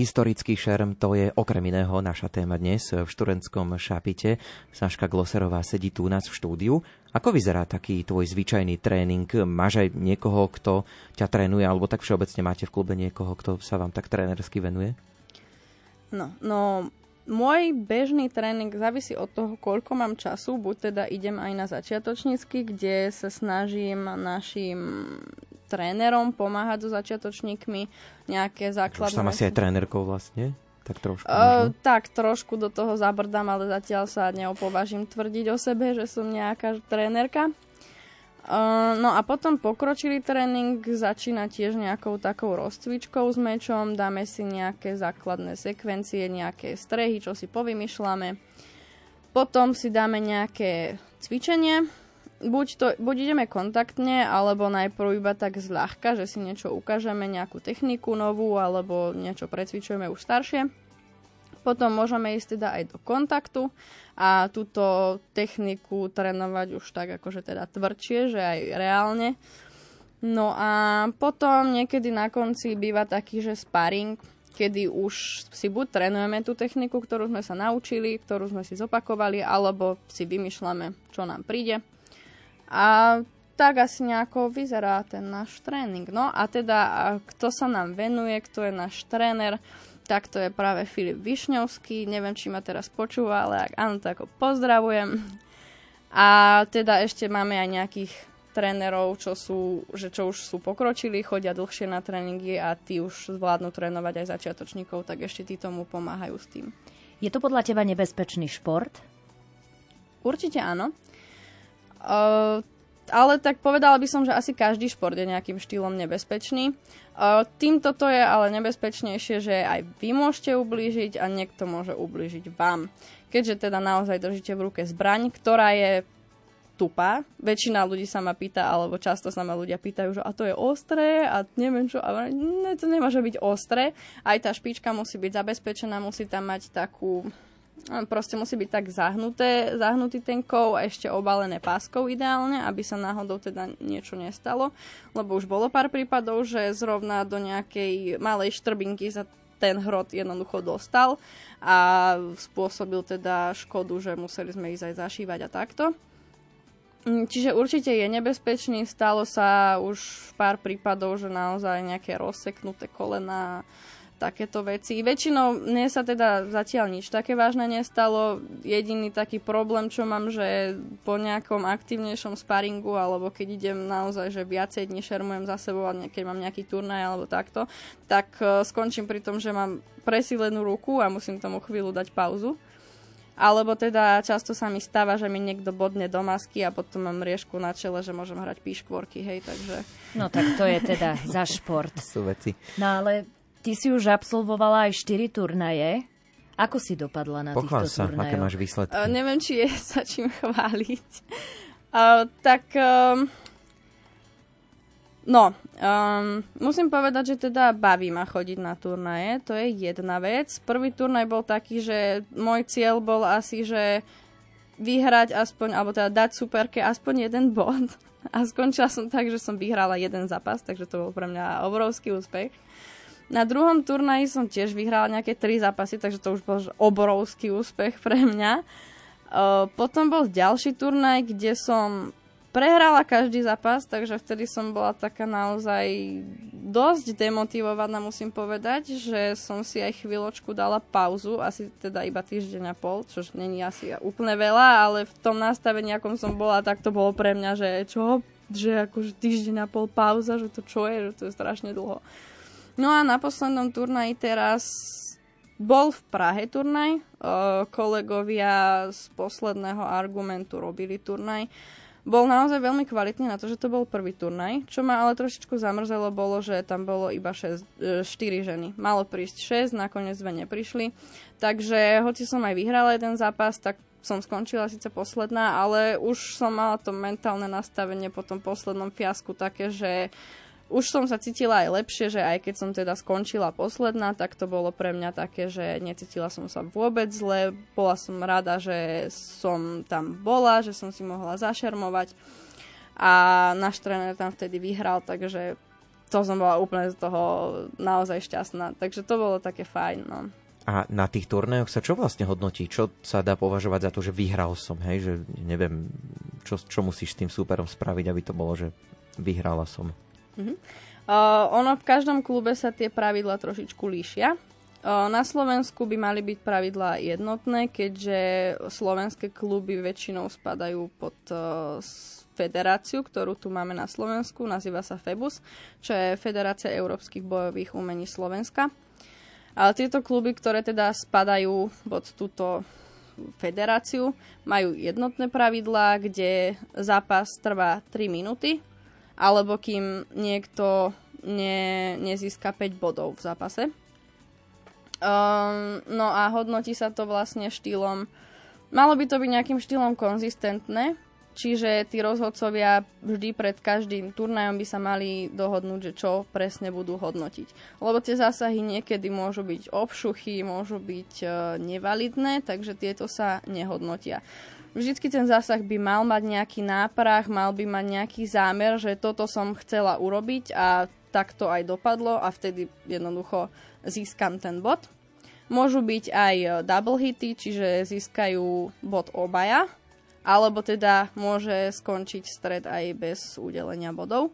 Speaker 1: Historický šerm, to je okrem iného naša téma dnes v študentskom šapite. Saška Gloserová sedí tu u nás v štúdiu. Ako vyzerá taký tvoj zvyčajný tréning? Máš aj niekoho, kto ťa trénuje, alebo tak všeobecne máte v klube niekoho, kto sa vám tak trénersky venuje?
Speaker 4: No, no môj bežný tréning závisí od toho, koľko mám času. Buď teda idem aj na začiatočnícky, kde sa snažím našim trénerom, pomáhať so začiatočníkmi, nejaké základné...
Speaker 1: Už som asi aj trénerkou vlastne? Tak trošku.
Speaker 4: Uh, tak trošku do toho zabrdám, ale zatiaľ sa neopovažím tvrdiť o sebe, že som nejaká trénerka. Uh, no a potom pokročilý tréning začína tiež nejakou takou rozcvičkou s mečom, dáme si nejaké základné sekvencie, nejaké strehy, čo si povymýšľame. Potom si dáme nejaké cvičenie, buď, to, buď ideme kontaktne, alebo najprv iba tak zľahka, že si niečo ukážeme, nejakú techniku novú, alebo niečo precvičujeme už staršie. Potom môžeme ísť teda aj do kontaktu a túto techniku trénovať už tak akože teda tvrdšie, že aj reálne. No a potom niekedy na konci býva taký, že sparring, kedy už si buď trénujeme tú techniku, ktorú sme sa naučili, ktorú sme si zopakovali, alebo si vymýšľame, čo nám príde. A tak asi nejako vyzerá ten náš tréning. No a teda, kto sa nám venuje, kto je náš tréner, tak to je práve Filip Višňovský. Neviem, či ma teraz počúva, ale ak áno, tak ho pozdravujem. A teda ešte máme aj nejakých trénerov, čo, sú, že čo už sú pokročili, chodia dlhšie na tréningy a tí už zvládnu trénovať aj začiatočníkov, tak ešte tí tomu pomáhajú s tým.
Speaker 2: Je to podľa teba nebezpečný šport?
Speaker 4: Určite áno. Uh, ale tak povedala by som, že asi každý šport je nejakým štýlom nebezpečný. Uh, týmto to je ale nebezpečnejšie, že aj vy môžete ublížiť a niekto môže ublížiť vám. Keďže teda naozaj držíte v ruke zbraň, ktorá je tupá. Väčšina ľudí sa ma pýta, alebo často sa ma ľudia pýtajú, že a to je ostré a neviem čo. A ne, to nemôže byť ostré. Aj tá špička musí byť zabezpečená, musí tam mať takú proste musí byť tak zahnuté, zahnutý ten kov a ešte obalené páskou ideálne, aby sa náhodou teda niečo nestalo, lebo už bolo pár prípadov, že zrovna do nejakej malej štrbinky sa ten hrot jednoducho dostal a spôsobil teda škodu, že museli sme ísť aj zašívať a takto. Mm, čiže určite je nebezpečný. Stalo sa už pár prípadov, že naozaj nejaké rozseknuté kolena, takéto veci. Väčšinou mne sa teda zatiaľ nič také vážne nestalo. Jediný taký problém, čo mám, že po nejakom aktívnejšom sparingu, alebo keď idem naozaj, že viacej dní šermujem za sebou, a keď mám nejaký turnaj alebo takto, tak uh, skončím pri tom, že mám presílenú ruku a musím tomu chvíľu dať pauzu alebo teda často sa mi stáva, že mi niekto bodne do masky a potom mám riešku na čele, že môžem hrať píškvorky, hej, takže...
Speaker 2: No tak to je teda za šport.
Speaker 1: Sú veci.
Speaker 2: No ale ty si už absolvovala aj 4 turnaje. Ako si dopadla na Pochvál týchto sa, turnajoch?
Speaker 1: aké máš výsledky.
Speaker 4: Uh, neviem, či je [laughs] sa čím chváliť. Uh, tak... Uh, No, um, musím povedať, že teda baví ma chodiť na turnaje, to je jedna vec. Prvý turnaj bol taký, že môj cieľ bol asi, že vyhrať aspoň, alebo teda dať superke aspoň jeden bod. [laughs] A skončila som tak, že som vyhrala jeden zápas, takže to bol pre mňa obrovský úspech. Na druhom turnaji som tiež vyhrala nejaké tri zápasy, takže to už bol obrovský úspech pre mňa. Uh, potom bol ďalší turnaj, kde som prehrala každý zápas, takže vtedy som bola taká naozaj dosť demotivovaná, musím povedať, že som si aj chvíľočku dala pauzu, asi teda iba týždeň a pol, čo není asi úplne veľa, ale v tom nastavení, akom som bola, tak to bolo pre mňa, že čo, že akože týždeň a pol pauza, že to čo je, že to je strašne dlho. No a na poslednom turnaji teraz bol v Prahe turnaj, kolegovia z posledného argumentu robili turnaj bol naozaj veľmi kvalitný na to, že to bol prvý turnaj. Čo ma ale trošičku zamrzelo bolo, že tam bolo iba 6, 4 e, ženy. Malo prísť 6, nakoniec dve neprišli. Takže hoci som aj vyhrala jeden zápas, tak som skončila síce posledná, ale už som mala to mentálne nastavenie po tom poslednom fiasku také, že už som sa cítila aj lepšie, že aj keď som teda skončila posledná, tak to bolo pre mňa také, že necítila som sa vôbec zle, bola som rada, že som tam bola, že som si mohla zašermovať a náš tréner tam vtedy vyhral, takže to som bola úplne z toho naozaj šťastná, takže to bolo také fajn. No.
Speaker 1: A na tých turnajoch sa čo vlastne hodnotí? Čo sa dá považovať za to, že vyhral som? Hej? Že neviem, čo, čo musíš s tým súperom spraviť, aby to bolo, že vyhrala som.
Speaker 4: Uh-huh. Uh, ono v každom klube sa tie pravidla trošičku líšia. Uh, na Slovensku by mali byť pravidlá jednotné, keďže slovenské kluby väčšinou spadajú pod uh, federáciu, ktorú tu máme na Slovensku, nazýva sa FEBUS, čo je Federácia európskych bojových umení Slovenska. Ale tieto kluby, ktoré teda spadajú pod túto federáciu, majú jednotné pravidlá, kde zápas trvá 3 minúty alebo kým niekto ne, nezíska 5 bodov v zápase. Um, no a hodnotí sa to vlastne štýlom, malo by to byť nejakým štýlom konzistentné, čiže tí rozhodcovia vždy pred každým turnajom by sa mali dohodnúť, že čo presne budú hodnotiť. Lebo tie zásahy niekedy môžu byť obšuchy, môžu byť uh, nevalidné, takže tieto sa nehodnotia vždycky ten zásah by mal mať nejaký náprah, mal by mať nejaký zámer, že toto som chcela urobiť a tak to aj dopadlo a vtedy jednoducho získam ten bod. Môžu byť aj double hity, čiže získajú bod obaja, alebo teda môže skončiť stred aj bez udelenia bodov.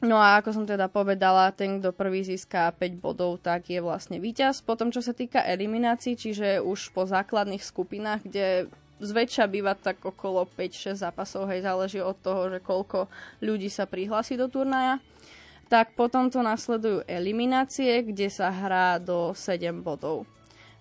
Speaker 4: No a ako som teda povedala, ten, kto prvý získa 5 bodov, tak je vlastne víťaz. Potom, čo sa týka eliminácií, čiže už po základných skupinách, kde zväčša býva tak okolo 5-6 zápasov, hej, záleží od toho, že koľko ľudí sa prihlási do turnaja, tak potom to nasledujú eliminácie, kde sa hrá do 7 bodov.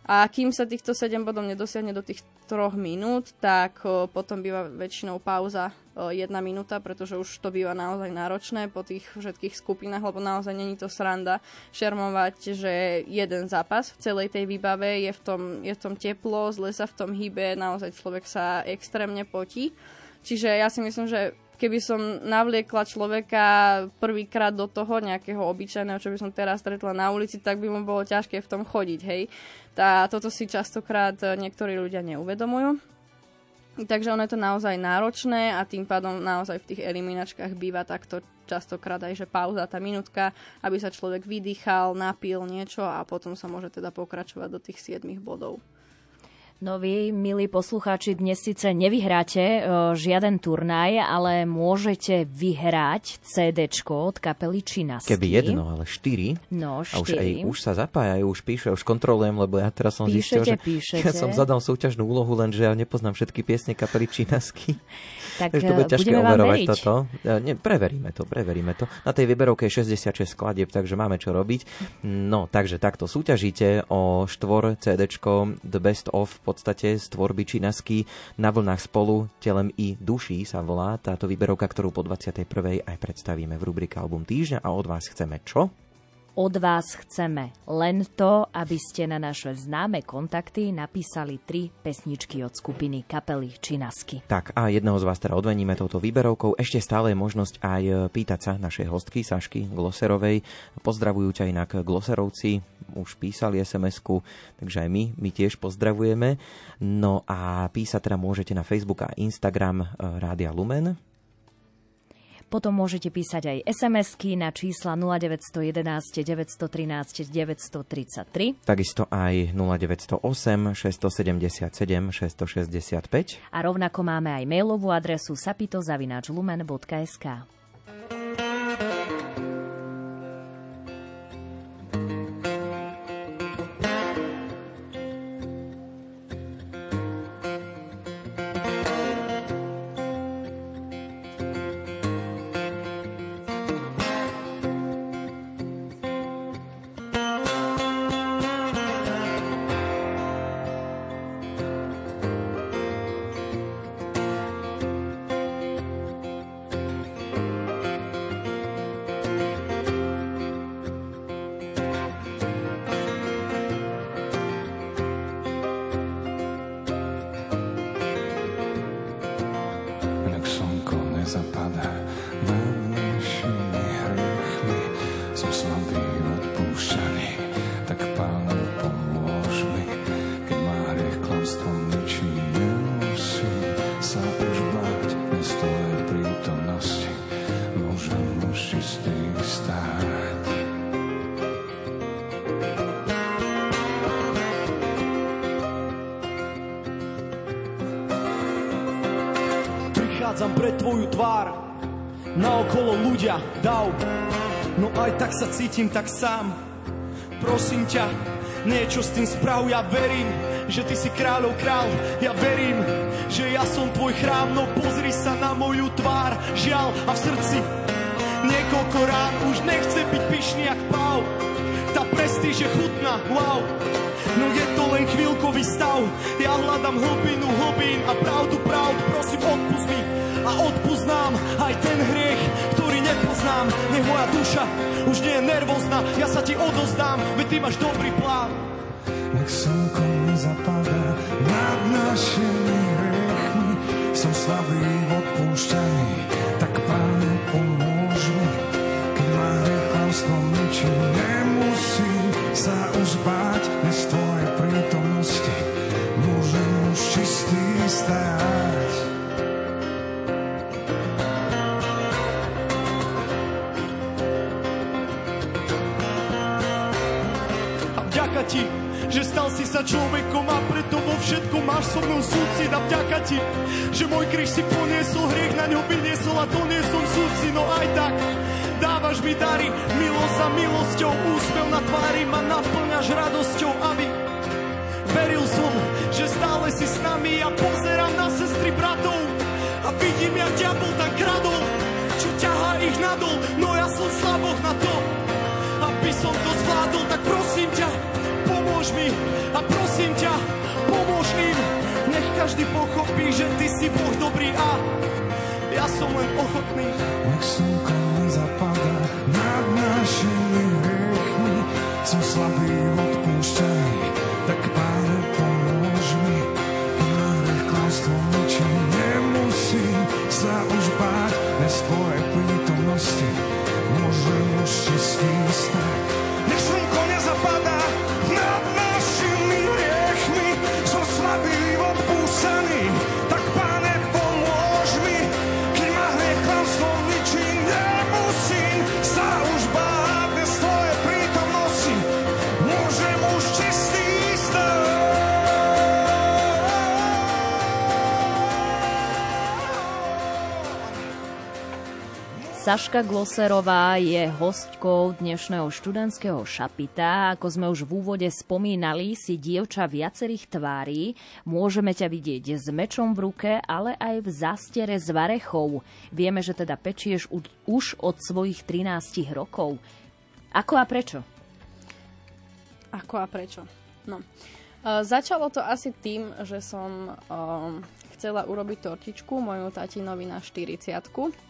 Speaker 4: A kým sa týchto 7 bodov nedosiahne do tých 3 minút, tak potom býva väčšinou pauza 1 minúta, pretože už to býva naozaj náročné po tých všetkých skupinách, lebo naozaj není to sranda šermovať, že jeden zápas v celej tej výbave je v tom, je v tom teplo, zle sa v tom hýbe, naozaj človek sa extrémne potí. Čiže ja si myslím, že keby som navliekla človeka prvýkrát do toho nejakého obyčajného, čo by som teraz stretla na ulici, tak by mu bolo ťažké v tom chodiť, hej. Tá, toto si častokrát niektorí ľudia neuvedomujú. Takže ono je to naozaj náročné a tým pádom naozaj v tých eliminačkách býva takto častokrát aj, že pauza, tá minútka, aby sa človek vydýchal, napil niečo a potom sa môže teda pokračovať do tých 7 bodov.
Speaker 2: No vy, milí poslucháči, dnes síce nevyhráte e, žiaden turnaj, ale môžete vyhrať CD od kapely Činasky.
Speaker 1: Keby jedno, ale štyri.
Speaker 2: No, štyri.
Speaker 1: A už, aj, už sa zapájajú, už píše, už kontrolujem, lebo ja teraz som píšete, zistil, že
Speaker 2: píšete.
Speaker 1: ja som zadal súťažnú úlohu, lenže ja nepoznám všetky piesne kapely Činasky. [laughs]
Speaker 2: Tak to bude ťažké overovať toto.
Speaker 1: Nie, preveríme to, preveríme to. Na tej výberovke je 66 skladieb, takže máme čo robiť. No, takže takto súťažíte o štvor CD The Best of v podstate z tvorby Činasky na vlnách spolu, telem i duší sa volá táto výberovka, ktorú po 21. aj predstavíme v rubrike Album týždňa a od vás chceme čo?
Speaker 2: Od vás chceme len to, aby ste na naše známe kontakty napísali tri pesničky od skupiny kapely Činasky.
Speaker 1: Tak a jedného z vás teda odveníme touto výberovkou. Ešte stále je možnosť aj pýtať sa našej hostky Sašky Gloserovej. Pozdravujú ťa inak Gloserovci, už písali SMS-ku, takže aj my, my tiež pozdravujeme. No a písať teda môžete na Facebook a Instagram eh, Rádia Lumen
Speaker 2: potom môžete písať aj SMS-ky na čísla 0911 913 933.
Speaker 1: Takisto aj 0908 677 665.
Speaker 2: A rovnako máme aj mailovú adresu sapitozavináčlumen.sk.
Speaker 7: cítim tak sám. Prosím ťa, niečo s tým sprav Ja verím, že ty si kráľov král. Ja verím, že ja som tvoj chrám No pozri sa na moju tvár. Žiaľ a v srdci Niekoľko rán už nechce byť pyšný jak pau Tá prestíž je chutná, wow. No je to len chvíľkový stav. Ja hľadám hlbinu hlbín a pravdu pravdu Prosím odpust mi. A odpuznám aj ten hriech, ktorý nepoznám. Nech moja duša už nie je nervózna, ja sa ti odozdám, veď ty máš dobrý plán.
Speaker 8: Nech slnko
Speaker 7: že stal si sa človekom a preto vo všetkom máš so mnou súcit a vďaka ti, že môj kríž si poniesol, hriech na ňo vyniesol a to nie som súci, no aj tak dávaš mi dary, milosť za milosťou, úspev na tvári ma naplňaš radosťou, aby veril som, že stále si s nami a pozerám na sestry bratov a vidím, jak diabol tam kradol, čo ťahá ich nadol, no ja som slaboch na to, aby som to zvládol, tak prosím ťa, mi a prosím ťa, pomôž im, nech každý pochopí, že ty si Boh dobrý a ja som len ochotný.
Speaker 8: Nech slnko zapadá nad našimi
Speaker 2: Saška Gloserová je hostkou dnešného študentského šapita. Ako sme už v úvode spomínali, si dievča viacerých tvári. Môžeme ťa vidieť s mečom v ruke, ale aj v zastere z varechov. Vieme, že teda pečieš už od svojich 13 rokov. Ako a prečo?
Speaker 4: Ako a prečo? No. Uh, začalo to asi tým, že som uh, chcela urobiť tortičku moju tatinovi na 40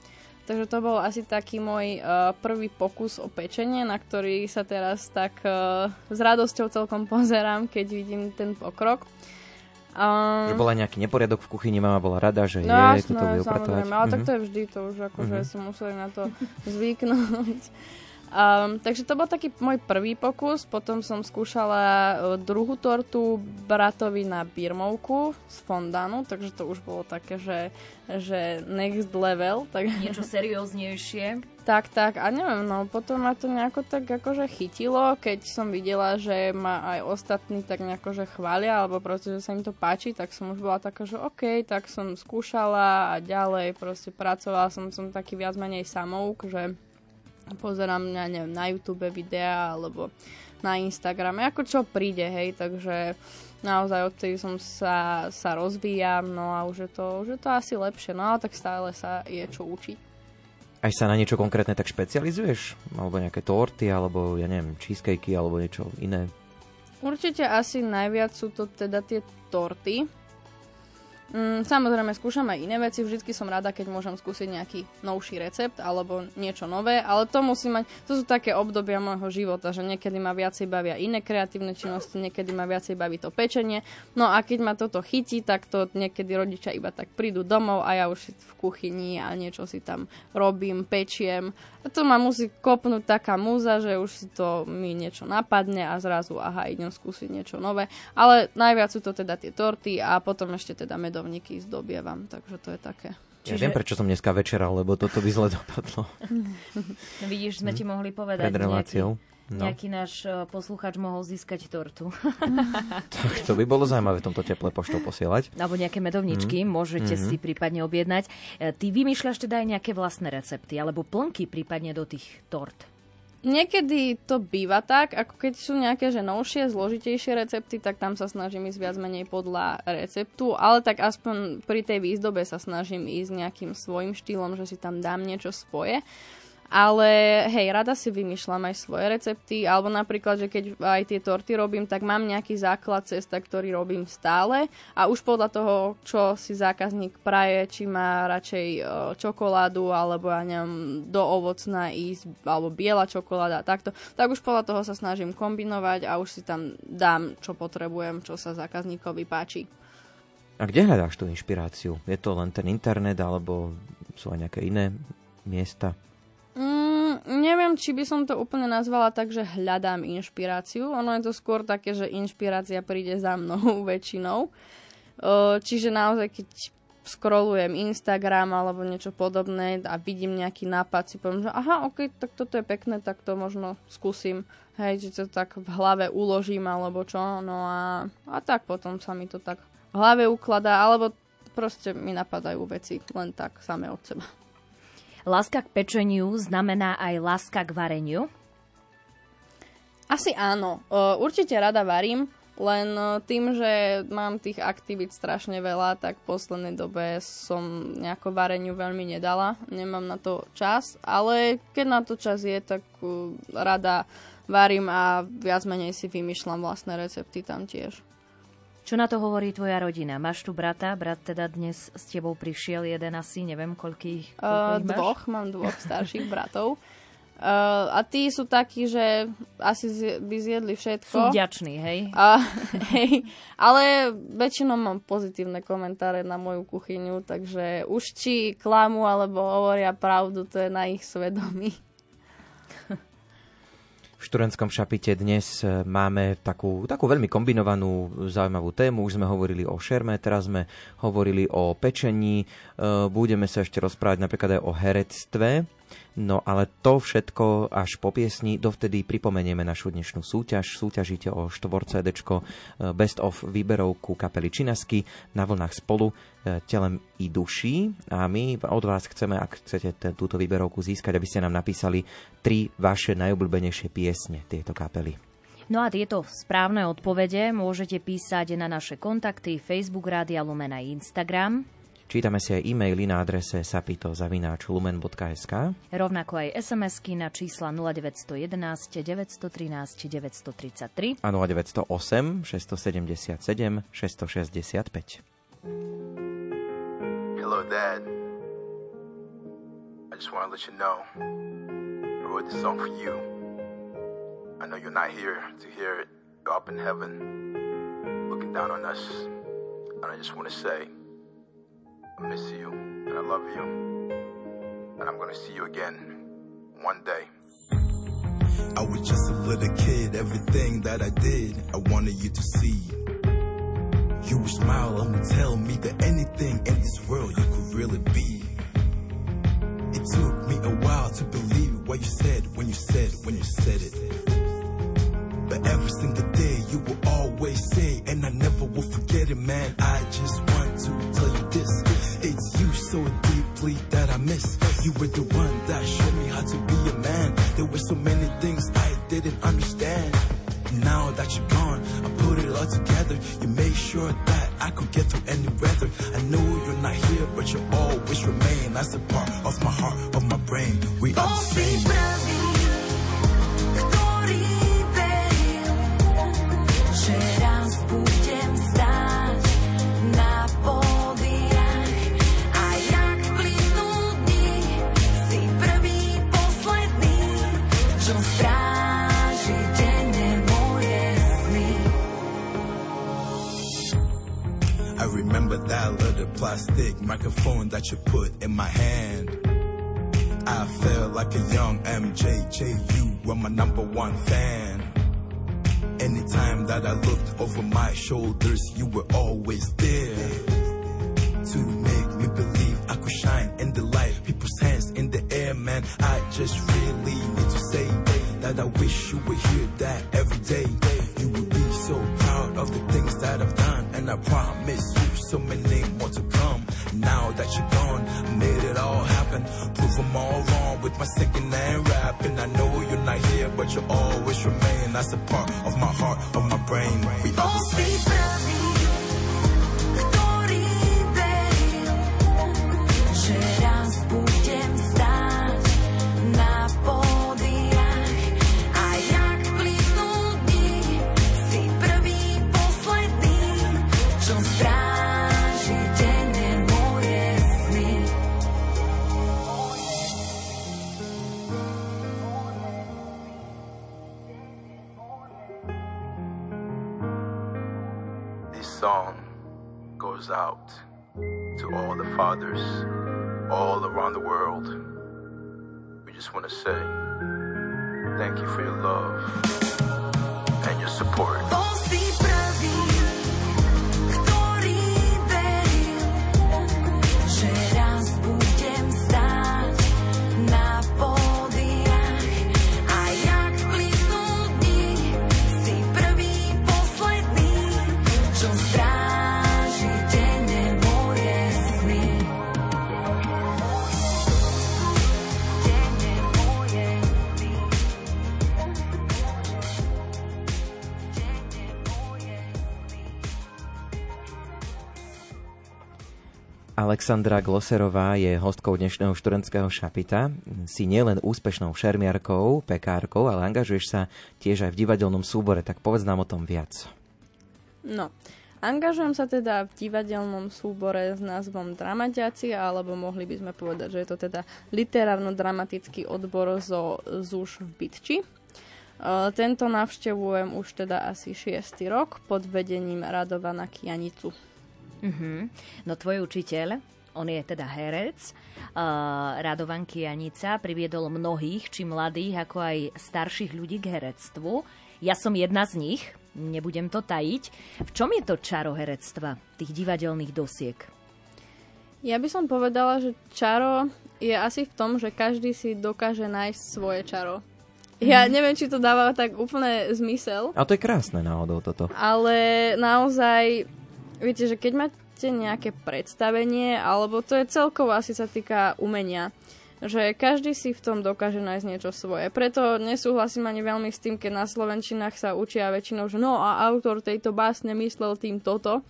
Speaker 4: Takže to bol asi taký môj uh, prvý pokus o pečenie, na ktorý sa teraz tak uh, s radosťou celkom [laughs] pozerám, keď vidím ten pokrok.
Speaker 1: Um, že bola nejaký neporiadok v kuchyni, mama bola rada, že
Speaker 4: no,
Speaker 1: je, toto bude
Speaker 4: samozrejme, ale mm-hmm. tak to je vždy, to už akože mm-hmm. si museli na to zvyknúť. Um, takže to bol taký môj prvý pokus, potom som skúšala uh, druhú tortu bratovi na birmovku z fondánu, takže to už bolo také, že, že next level. Tak...
Speaker 2: Niečo serióznejšie. [laughs]
Speaker 4: tak, tak, a neviem, no potom ma to nejako tak akože chytilo, keď som videla, že ma aj ostatní tak nejako že chvália, alebo proste, že sa im to páči, tak som už bola taká, že OK, tak som skúšala a ďalej proste pracovala som, som taký viac menej samouk, že pozerám na, neviem, na YouTube videá alebo na Instagrame, ako čo príde, hej, takže naozaj odtedy som sa, sa rozvíjam, no a už je, to, už je to asi lepšie, no ale tak stále sa je čo učiť.
Speaker 1: Aj sa na niečo konkrétne tak špecializuješ? Alebo nejaké torty, alebo ja neviem, cheesecakey, alebo niečo iné?
Speaker 4: Určite asi najviac sú to teda tie torty, Mm, samozrejme, skúšam aj iné veci. Vždycky som rada, keď môžem skúsiť nejaký novší recept alebo niečo nové, ale to musí mať, to sú také obdobia môjho života, že niekedy ma viacej bavia iné kreatívne činnosti, niekedy ma viacej baví to pečenie. No a keď ma toto chytí, tak to niekedy rodičia iba tak prídu domov a ja už si v kuchyni a niečo si tam robím, pečiem. A to ma musí kopnúť taká múza, že už si to mi niečo napadne a zrazu aha, idem skúsiť niečo nové. Ale najviac sú to teda tie torty a potom ešte teda medo sledovníky zdobievam, takže to je také.
Speaker 1: Ja Čiže... viem, prečo som dneska večeral, lebo toto by zle dopadlo.
Speaker 2: No [laughs] vidíš, sme ti mohli povedať.
Speaker 1: Pred reláciou.
Speaker 2: No. Nejaký náš e, posluchač mohol získať tortu. [laughs]
Speaker 1: tak to by bolo zaujímavé v tomto teple poštou posielať.
Speaker 2: Alebo nejaké medovničky, mm. môžete mm-hmm. si prípadne objednať. E, ty vymýšľaš teda aj nejaké vlastné recepty, alebo plnky prípadne do tých tort?
Speaker 4: Niekedy to býva tak, ako keď sú nejaké že novšie, zložitejšie recepty, tak tam sa snažím ísť viac menej podľa receptu, ale tak aspoň pri tej výzdobe sa snažím ísť nejakým svojim štýlom, že si tam dám niečo svoje. Ale hej, rada si vymýšľam aj svoje recepty, alebo napríklad, že keď aj tie torty robím, tak mám nejaký základ cesta, ktorý robím stále a už podľa toho, čo si zákazník praje, či má radšej e, čokoládu, alebo ja neviem, do ovocná ísť, alebo biela čokoláda, takto, tak už podľa toho sa snažím kombinovať a už si tam dám, čo potrebujem, čo sa zákazníkovi páči.
Speaker 1: A kde hľadáš tú inšpiráciu? Je to len ten internet, alebo sú aj nejaké iné miesta?
Speaker 4: Mm, neviem, či by som to úplne nazvala tak, že hľadám inšpiráciu. Ono je to skôr také, že inšpirácia príde za mnou [laughs] väčšinou. Čiže naozaj, keď scrollujem Instagram alebo niečo podobné a vidím nejaký nápad, si poviem, že aha, ok, tak toto je pekné, tak to možno skúsim, hej, že to tak v hlave uložím alebo čo, no a, a tak potom sa mi to tak v hlave ukladá, alebo proste mi napadajú veci len tak same od seba.
Speaker 2: Láska k pečeniu znamená aj láska k vareniu?
Speaker 4: Asi áno. Určite rada varím, len tým, že mám tých aktivít strašne veľa, tak v poslednej dobe som nejako vareniu veľmi nedala. Nemám na to čas, ale keď na to čas je, tak rada varím a viac menej si vymýšľam vlastné recepty tam tiež.
Speaker 2: Čo na to hovorí tvoja rodina? Máš tu brata? Brat teda dnes s tebou prišiel jeden asi, neviem, koľkých, uh,
Speaker 4: Dvoch, mám dvoch starších [laughs] bratov. Uh, a tí sú takí, že asi by zjedli všetko.
Speaker 2: Sú vďační, hej?
Speaker 4: A, [laughs] hej? Ale väčšinou mám pozitívne komentáre na moju kuchyňu, takže už či klamu alebo hovoria pravdu, to je na ich svedomí. [laughs]
Speaker 9: V študentskom šapite dnes e, máme takú, takú veľmi kombinovanú zaujímavú tému. Už sme hovorili o šerme, teraz sme hovorili o pečení. E, budeme sa ešte rozprávať napríklad aj o herectve. No ale to všetko až po piesni, dovtedy pripomenieme našu dnešnú súťaž. Súťažíte o 4 CD Best of výberovku kapely Činasky na vlnách spolu e, telem i duší. A my od vás chceme, ak chcete túto výberovku získať, aby ste nám napísali tri vaše najobľúbenejšie piesne tieto kapely.
Speaker 2: No a tieto správne odpovede môžete písať na naše kontakty Facebook Rádia Lumen a Instagram.
Speaker 9: Čítame si aj e-maily na adrese sapito.lumen.sk
Speaker 2: Rovnako aj SMS-ky na čísla 0911 913 933
Speaker 9: a 0908 677 665. Hello, Dad. I just want to let you know I wrote this song for you. I know you're not here to hear it. You're up in heaven looking down on us. And I just want to say I miss you, and I love you, and I'm gonna see you again one day. I was just a little kid, everything that I did, I wanted you to see. You would smile and would tell me that anything in this world you could really be. It took me a while to believe what you said when you said, when you said it. But every single day you will always say, and I never will forget it, man. I just want to tell you this so deeply that I miss. You were the one that showed me how to be a man. There were so many things I didn't understand. Now that you're gone, I put it all together. You made sure that I could get through any weather. I know you're not here, but you always remain That's a part of my heart, of my brain. We are the same. Plastic microphone that you put in my hand. I felt like a young MJJ, you were my number one fan. Anytime that I looked over my shoulders, you were always there. To make me believe I could shine in the light, people's hands in the air, man. I just really need to say that I wish you were here, that every day you would be so proud of the things that I've done, and I promise you so many more to come. Now that you're gone, made it all happen. Prove them all wrong with my second hand rapping. I know you're not here, but you always remain. That's a part of my heart, of my brain. We are the same. Fathers all around the world. We just want to say thank you for your love and your support.
Speaker 1: Alexandra Gloserová je hostkou dnešného študentského šapita. Si nielen úspešnou šermiarkou, pekárkou, ale angažuješ sa tiež aj v divadelnom súbore, tak povedz nám o tom viac.
Speaker 4: No, angažujem sa teda v divadelnom súbore s názvom Dramatiaci, alebo mohli by sme povedať, že je to teda literárno-dramatický odbor zo ZUŠ v Bytči. E, tento navštevujem už teda asi 6. rok pod vedením Radovana Kianicu.
Speaker 2: Uh-huh. No tvoj učiteľ, on je teda herec, uh, Radovan Kianica, priviedol mnohých, či mladých, ako aj starších ľudí k herectvu. Ja som jedna z nich, nebudem to tajiť. V čom je to čaro herectva, tých divadelných dosiek?
Speaker 4: Ja by som povedala, že čaro je asi v tom, že každý si dokáže nájsť svoje čaro. Ja mhm. neviem, či to dáva tak úplne zmysel.
Speaker 1: A to je krásne náhodou toto.
Speaker 4: Ale naozaj viete, že keď máte nejaké predstavenie, alebo to je celkovo asi sa týka umenia, že každý si v tom dokáže nájsť niečo svoje. Preto nesúhlasím ani veľmi s tým, keď na Slovenčinách sa učia väčšinou, že no a autor tejto básne myslel tým toto.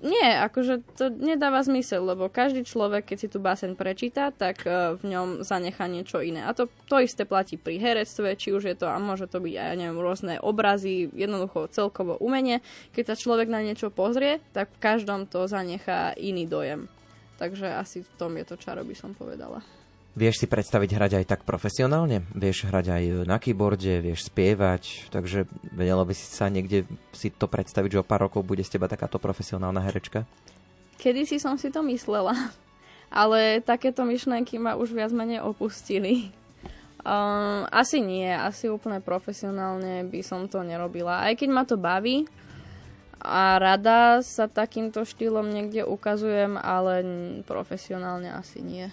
Speaker 4: Nie, akože to nedáva zmysel, lebo každý človek, keď si tú báseň prečíta, tak uh, v ňom zanechá niečo iné. A to, to isté platí pri herectve, či už je to, a môže to byť aj, neviem, rôzne obrazy, jednoducho celkovo umenie. Keď sa človek na niečo pozrie, tak v každom to zanechá iný dojem. Takže asi v tom je to čaro, by som povedala.
Speaker 1: Vieš si predstaviť hrať aj tak profesionálne? Vieš hrať aj na keyboarde, vieš spievať, takže vedela by si sa niekde si to predstaviť, že o pár rokov bude z teba takáto profesionálna herečka?
Speaker 4: Kedy si som si to myslela, [laughs] ale takéto myšlenky ma už viac menej opustili. Um, asi nie, asi úplne profesionálne by som to nerobila. Aj keď ma to baví a rada sa takýmto štýlom niekde ukazujem, ale profesionálne asi nie.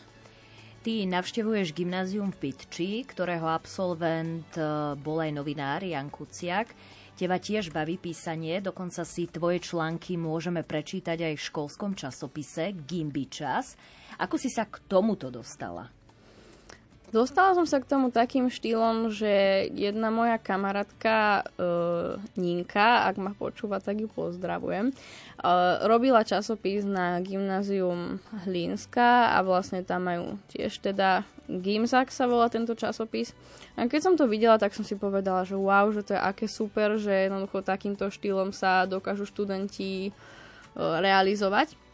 Speaker 2: Ty navštevuješ gymnázium v Pitči, ktorého absolvent e, bol aj novinár Jan Kuciak. Teba tiež baví písanie, dokonca si tvoje články môžeme prečítať aj v školskom časopise Gimby Čas. Ako si sa k tomuto dostala?
Speaker 4: Dostala som sa k tomu takým štýlom, že jedna moja kamarátka uh, Ninka, ak ma počúva, tak ju pozdravujem, uh, robila časopis na gymnázium Hlinska a vlastne tam majú tiež teda Gimzak sa volá tento časopis. A keď som to videla, tak som si povedala, že wow, že to je aké super, že jednoducho takýmto štýlom sa dokážu študenti uh, realizovať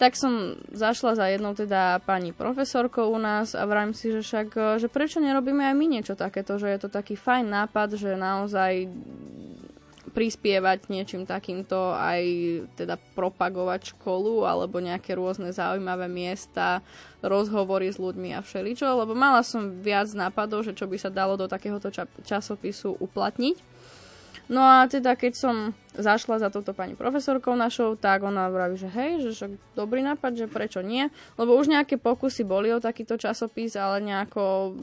Speaker 4: tak som zašla za jednou teda pani profesorkou u nás a vrajím si, že však, e, že prečo nerobíme aj my niečo takéto, že je to taký fajn nápad, že naozaj prispievať niečím takýmto aj teda propagovať školu alebo nejaké rôzne zaujímavé miesta, rozhovory s ľuďmi a všeličo, lebo mala som viac nápadov, že čo by sa dalo do takéhoto časopisu uplatniť. No a teda keď som zašla za touto pani profesorkou našou, tak ona vraví, že hej, že však dobrý nápad, že prečo nie, lebo už nejaké pokusy boli o takýto časopis, ale nejako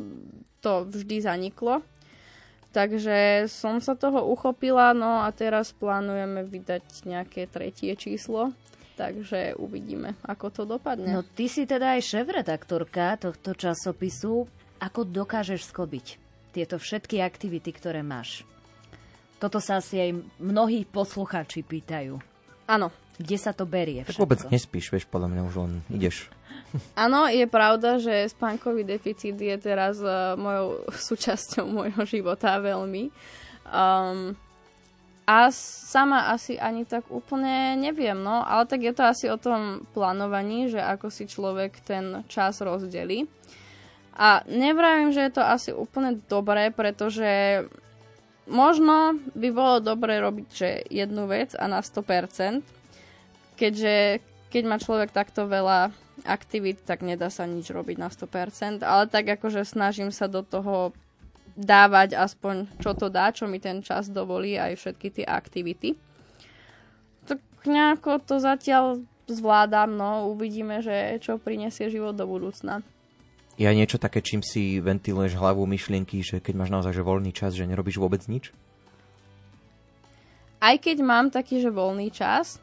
Speaker 4: to vždy zaniklo. Takže som sa toho uchopila, no a teraz plánujeme vydať nejaké tretie číslo, takže uvidíme, ako to dopadne.
Speaker 2: No ty si teda aj šéf-redaktorka tohto časopisu. Ako dokážeš sklbiť tieto všetky aktivity, ktoré máš? Toto sa asi aj mnohí poslucháči pýtajú.
Speaker 4: Áno.
Speaker 2: Kde sa to berie
Speaker 1: všetko? Tak vôbec nespíš, vieš, podľa mňa už len ideš. [laughs]
Speaker 4: Áno, je pravda, že spánkový deficit je teraz uh, mojou [laughs] súčasťou môjho života veľmi. Um, a sama asi ani tak úplne neviem, no, ale tak je to asi o tom plánovaní, že ako si človek ten čas rozdeli. A nevravím, že je to asi úplne dobré, pretože možno by bolo dobre robiť že jednu vec a na 100%, keďže keď má človek takto veľa aktivít, tak nedá sa nič robiť na 100%, ale tak akože snažím sa do toho dávať aspoň čo to dá, čo mi ten čas dovolí, aj všetky tie aktivity. Tak nejako to zatiaľ zvládam, no uvidíme, že čo prinesie život do budúcna.
Speaker 1: Je aj niečo také, čím si ventiluješ hlavu myšlienky, že keď máš naozaj že voľný čas, že nerobíš vôbec nič?
Speaker 4: Aj keď mám taký, že voľný čas,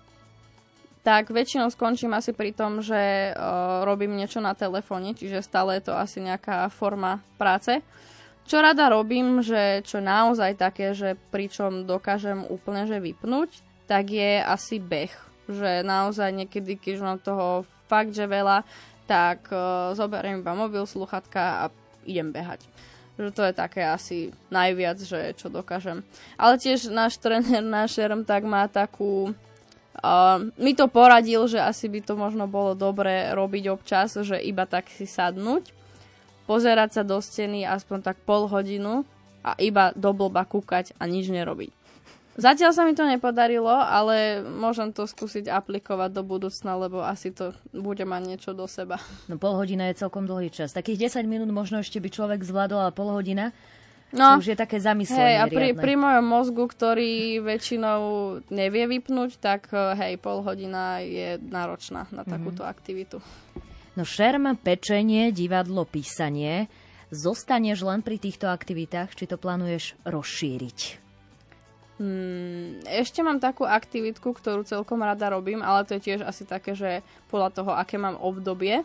Speaker 4: tak väčšinou skončím asi pri tom, že uh, robím niečo na telefóne, čiže stále je to asi nejaká forma práce. Čo rada robím, že čo naozaj také, že pričom dokážem úplne že vypnúť, tak je asi beh. Že naozaj niekedy, keď mám toho fakt, že veľa, tak uh, zoberiem iba mobil, sluchatka a idem behať. Že to je také asi najviac, že čo dokážem. Ale tiež náš tréner, náš šerm, tak má takú Uh, mi to poradil, že asi by to možno bolo dobré robiť občas, že iba tak si sadnúť, pozerať sa do steny aspoň tak pol hodinu a iba do blba kúkať a nič nerobiť. Zatiaľ sa mi to nepodarilo, ale môžem to skúsiť aplikovať do budúcna, lebo asi to bude mať niečo do seba.
Speaker 2: No pol hodina je celkom dlhý čas. Takých 10 minút možno ešte by človek zvládol, ale pol hodina No, už je také zamyslenie
Speaker 4: hej, a pri, pri mojom mozgu, ktorý väčšinou nevie vypnúť, tak eh, hej, pol hodina je náročná na mhm. takúto mm-hmm. aktivitu.
Speaker 2: No šerm, pečenie, divadlo, písanie. Zostaneš len pri týchto aktivitách, či to plánuješ rozšíriť?
Speaker 4: Hmm, ešte mám takú aktivitku, ktorú celkom rada robím, ale to je tiež asi také, že podľa toho, aké mám obdobie.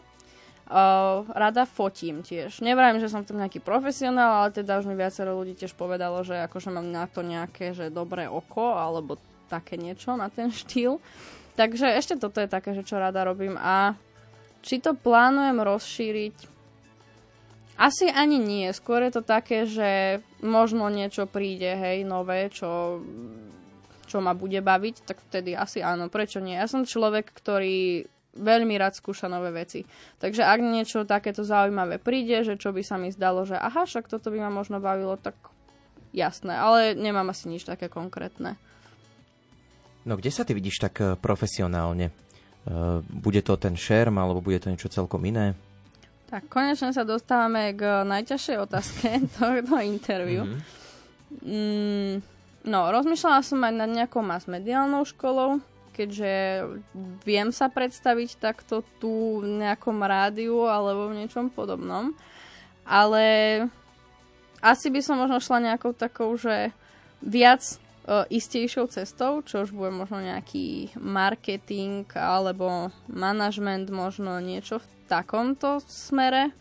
Speaker 4: Uh, rada fotím tiež. Nevrajím, že som tam nejaký profesionál, ale teda už mi viacero ľudí tiež povedalo, že akože mám na to nejaké, že dobré oko, alebo také niečo na ten štýl. Takže ešte toto je také, že čo rada robím. A či to plánujem rozšíriť? Asi ani nie. Skôr je to také, že možno niečo príde, hej, nové, čo, čo ma bude baviť, tak vtedy asi áno. Prečo nie? Ja som človek, ktorý veľmi rád skúša nové veci. Takže ak niečo takéto zaujímavé príde, že čo by sa mi zdalo, že aha, však toto by ma možno bavilo, tak jasné, ale nemám asi nič také konkrétne.
Speaker 1: No kde sa ty vidíš tak eh, profesionálne? Uh, bude to ten šerm, alebo bude to niečo celkom iné?
Speaker 4: Tak konečne sa dostávame k najťažšej otázke [laughs] tohto interviu. Mm-hmm. Mm, no, rozmýšľala som aj nad nejakou mass-mediálnou školou, keďže viem sa predstaviť takto tu v nejakom rádiu alebo v niečom podobnom. Ale asi by som možno šla nejakou takou, že viac uh, istejšou cestou, čo už bude možno nejaký marketing alebo manažment, možno niečo v takomto smere.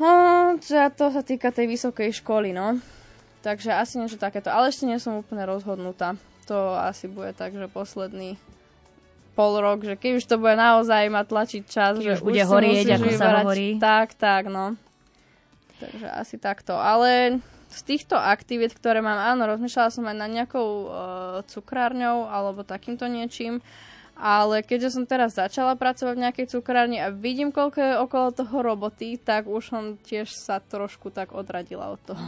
Speaker 4: No, to sa týka tej vysokej školy, no. Takže asi niečo takéto. Ale ešte nie som úplne rozhodnutá to asi bude tak, že posledný pol rok, že keď už to bude naozaj mať tlačiť čas,
Speaker 2: keď že už bude horieť, ako vyberať, sa hovorí.
Speaker 4: Tak, tak, no. Takže asi takto. Ale z týchto aktivít, ktoré mám, áno, rozmýšľala som aj nad nejakou uh, cukrárňou alebo takýmto niečím, ale keďže som teraz začala pracovať v nejakej cukrárni a vidím, koľko je okolo toho roboty, tak už som tiež sa trošku tak odradila od toho.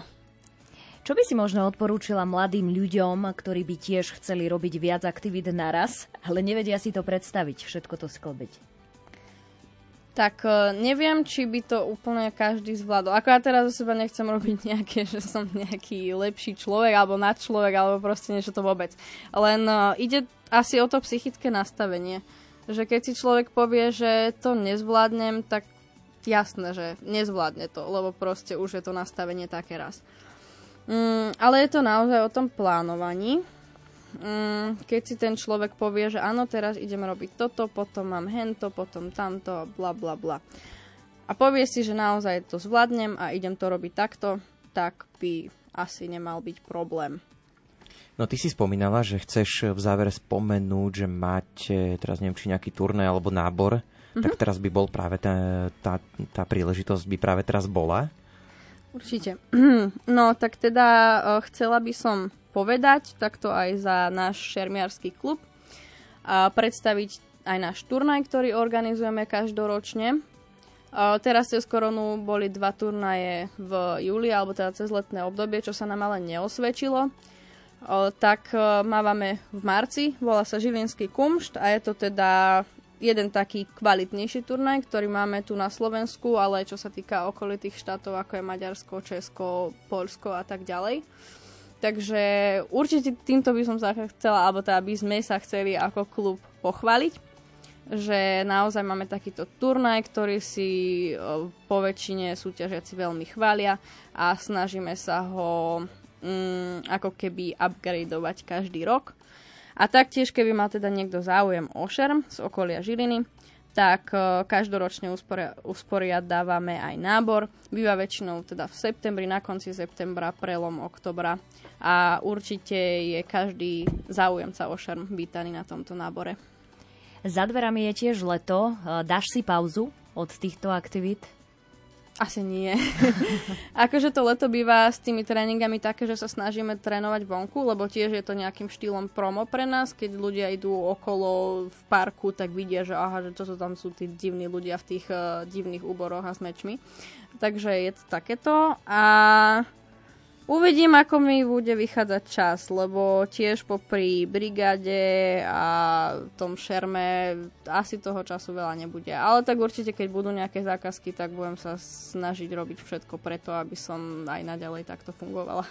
Speaker 2: Čo by si možno odporúčila mladým ľuďom, ktorí by tiež chceli robiť viac aktivít naraz, ale nevedia si to predstaviť, všetko to sklbiť?
Speaker 4: Tak e, neviem, či by to úplne každý zvládol. Ako ja teraz zo seba nechcem robiť nejaké, že som nejaký lepší človek alebo nad človek alebo proste niečo to vôbec. Len uh, ide asi o to psychické nastavenie. Že keď si človek povie, že to nezvládnem, tak jasné, že nezvládne to, lebo proste už je to nastavenie také raz. Mm, ale je to naozaj o tom plánovaní. Mm, keď si ten človek povie, že áno, teraz ideme robiť toto, potom mám hento, potom tamto, bla bla bla. A povie si, že naozaj to zvládnem a idem to robiť takto, tak by asi nemal byť problém.
Speaker 1: No ty si spomínala, že chceš v závere spomenúť, že máte, teraz neviem, či nejaký turné alebo nábor, mm-hmm. tak teraz by bol práve tá, tá, tá príležitosť by práve teraz bola.
Speaker 4: Určite. [clears throat] No, tak teda uh, chcela by som povedať, takto aj za náš šermiarský klub, a predstaviť aj náš turnaj, ktorý organizujeme každoročne. Uh, teraz cez koronu boli dva turnaje v júli, alebo teda cez letné obdobie, čo sa nám ale neosvedčilo. Tak mávame v marci, volá sa Žilinský kumšt a je to teda jeden taký kvalitnejší turnaj, ktorý máme tu na Slovensku, ale čo sa týka okolitých štátov, ako je Maďarsko, Česko, Polsko a tak ďalej. Takže určite týmto by som sa chcela, alebo teda by sme sa chceli ako klub pochváliť, že naozaj máme takýto turnaj, ktorý si po väčšine súťažiaci veľmi chvália a snažíme sa ho mm, ako keby upgradeovať každý rok. A taktiež, keby mal teda niekto záujem o šerm z okolia Žiliny, tak e, každoročne usporiadávame aj nábor. Býva väčšinou teda v septembri, na konci septembra, prelom oktobra a určite je každý záujemca o šerm vítaný na tomto nábore.
Speaker 2: Za dverami je tiež leto. E, dáš si pauzu od týchto aktivít?
Speaker 4: Asi nie. [laughs] akože to leto býva s tými tréningami také, že sa snažíme trénovať vonku, lebo tiež je to nejakým štýlom promo pre nás. Keď ľudia idú okolo v parku, tak vidia, že aha, že čo to tam sú tí divní ľudia v tých uh, divných úboroch a s mečmi. Takže je to takéto. A Uvidím, ako mi bude vychádzať čas, lebo tiež popri brigáde a tom šerme asi toho času veľa nebude. Ale tak určite, keď budú nejaké zákazky, tak budem sa snažiť robiť všetko preto, aby som aj naďalej takto fungovala.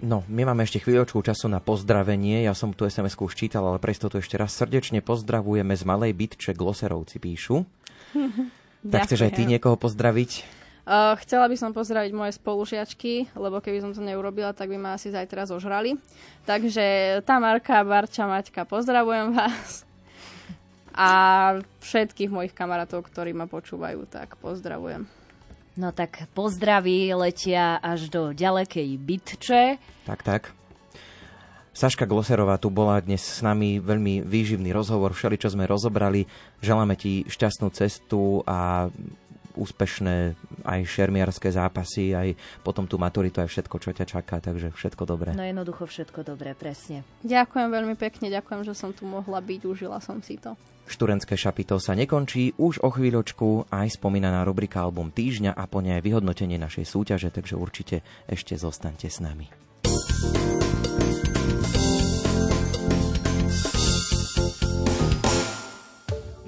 Speaker 1: No, my máme ešte chvíľočku času na pozdravenie. Ja som tu SMS-ku už čítal, ale presto tu ešte raz srdečne pozdravujeme z Malej Bytče, Gloserovci píšu. [laughs] tak chceš aj ty niekoho pozdraviť?
Speaker 4: Uh, chcela by som pozdraviť moje spolužiačky, lebo keby som to neurobila, tak by ma asi zajtra zožrali. Takže Tamarka, Barča, Maťka, pozdravujem vás. A všetkých mojich kamarátov, ktorí ma počúvajú, tak pozdravujem.
Speaker 2: No tak pozdraví letia až do ďalekej Bytče.
Speaker 1: Tak, tak. Saška Gloserová tu bola dnes s nami, veľmi výživný rozhovor, všeli, čo sme rozobrali. Želáme ti šťastnú cestu a úspešné aj šermiarské zápasy, aj potom tú maturitu, aj všetko, čo ťa čaká, takže všetko dobré.
Speaker 2: No jednoducho všetko dobré, presne.
Speaker 4: Ďakujem veľmi pekne, ďakujem, že som tu mohla byť, užila som si to.
Speaker 1: Študentské šapito sa nekončí, už o chvíľočku aj spomínaná rubrika Album týždňa a po nej vyhodnotenie našej súťaže, takže určite ešte zostaňte s nami.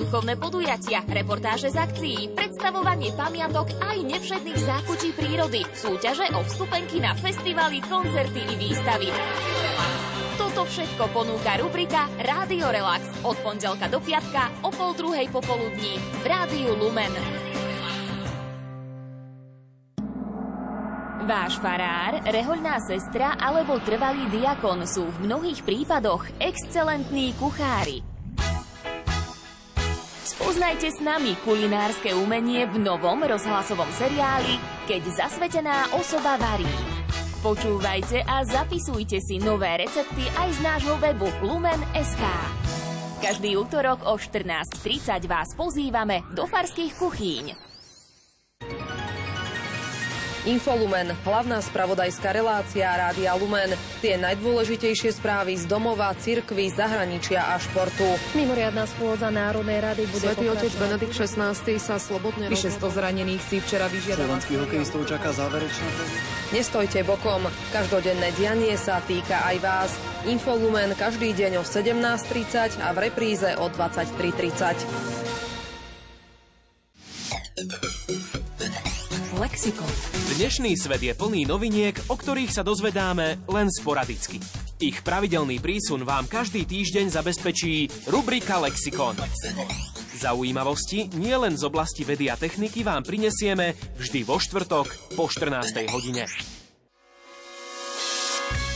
Speaker 10: Duchovné podujatia, reportáže z akcií, predstavovanie pamiatok aj nevšetných zákučí prírody, súťaže o vstupenky na festivaly, koncerty i výstavy. Toto všetko ponúka rubrika Rádio Relax od pondelka do piatka o pol druhej popoludní v Rádiu Lumen. Váš farár, rehoľná sestra alebo trvalý diakon sú v mnohých prípadoch excelentní kuchári. Spoznajte s nami kulinárske umenie v novom rozhlasovom seriáli Keď zasvetená osoba varí. Počúvajte a zapisujte si nové recepty aj z nášho webu lumen.sk. Každý útorok o 14.30 vás pozývame do farských kuchýň.
Speaker 11: Infolumen, hlavná spravodajská relácia Rádia Lumen. Tie najdôležitejšie správy z domova, cirkvy, zahraničia a športu.
Speaker 12: Mimoriadná schôdza Národnej rady bude
Speaker 13: Svetý otec Benedikt XVI sa slobodne
Speaker 14: Vyše 100 zranených si včera vyžiadala.
Speaker 15: Slovenských hokejistov čaká záverečná
Speaker 11: Nestojte bokom. Každodenné dianie sa týka aj vás. Infolumen každý deň o 17.30 a v repríze o 23.30.
Speaker 16: Lexikon. Dnešný svet je plný noviniek, o ktorých sa dozvedáme len sporadicky. Ich pravidelný prísun vám každý týždeň zabezpečí rubrika Lexikon. Zaujímavosti nie len z oblasti vedy a techniky vám prinesieme vždy vo štvrtok po 14. hodine.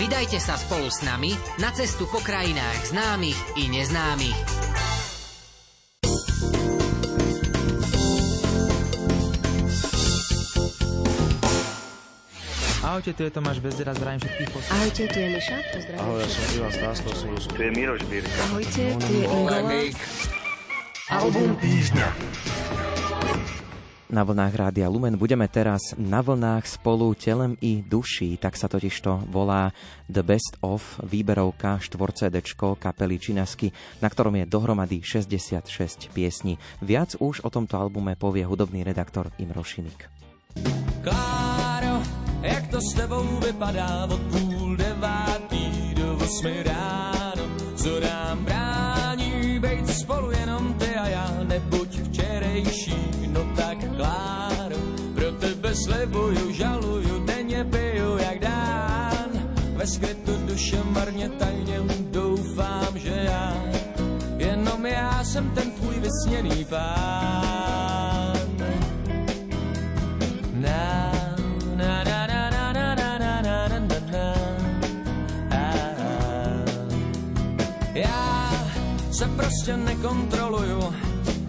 Speaker 17: Vydajte sa spolu s nami na cestu po krajinách známych i neznámych.
Speaker 15: Ahojte, tu je Tomáš Bezdera, zdravím všetkých
Speaker 18: poslucháčov. Ahojte, tu je Miša, pozdravím.
Speaker 19: Ahoj, ja som Ivan Stásno, som Rusko. Tu je Miroš Bírka.
Speaker 18: Ahojte, tu je Ingola.
Speaker 20: Album týždňa.
Speaker 1: Na vlnách Rádia Lumen budeme teraz na vlnách spolu telem i duší, tak sa totiž to volá The Best of výberovka 4 CD kapely Činasky, na ktorom je dohromady 66 piesní. Viac už o tomto albume povie hudobný redaktor Imro Šimik.
Speaker 21: Kláro, jak to s tebou vypadá od půl devátý do osmi ráno, co nám brání bejt spolu jenom ty a já, nebuď včerejší, no tak Kláro, pro tebe slibuju, žaluju, denně piju jak dán, ve skrytu duše marně tajně doufám, že já, jenom já jsem ten tvůj vysněný pán. Na. Já se prostě nekontroluju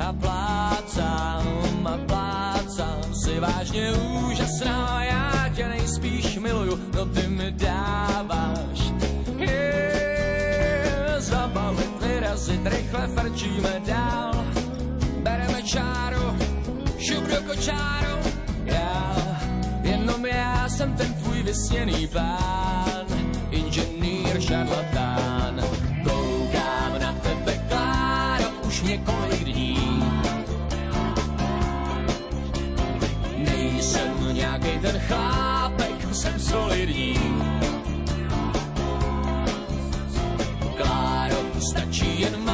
Speaker 21: a plácám a plácám si vážně úžasná, já tě nejspíš miluju, no ty mi dáváš. Je, zabalit, vyrazit, rychle frčíme dál, bereme čáru, šup do kočáru, já, jenom já jsem ten tvůj vysněný pán, inženýr šarlatán, koukám na tebe, Kláro, už několik ten chlápek, jsem solidní. Kláro, stačí jen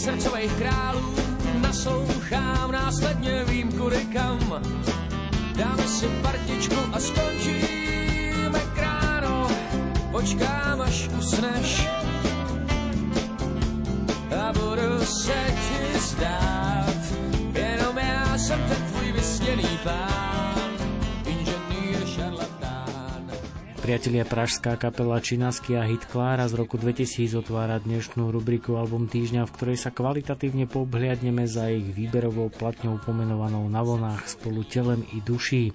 Speaker 21: srdcových králů. Naslouchám, následně vím kudy kam. Dáme si partičku a skončíme kráno, počkám až usneš. A budu se ti zdát, jenom já jsem ten tvůj vysněný pán,
Speaker 22: Priatelia pražská kapela Činasky a hit Klára z roku 2000 otvára dnešnú rubriku Album týždňa, v ktorej sa kvalitatívne pobhliadneme za ich výberovou platňou pomenovanou Na vlnách spolu telem i duší.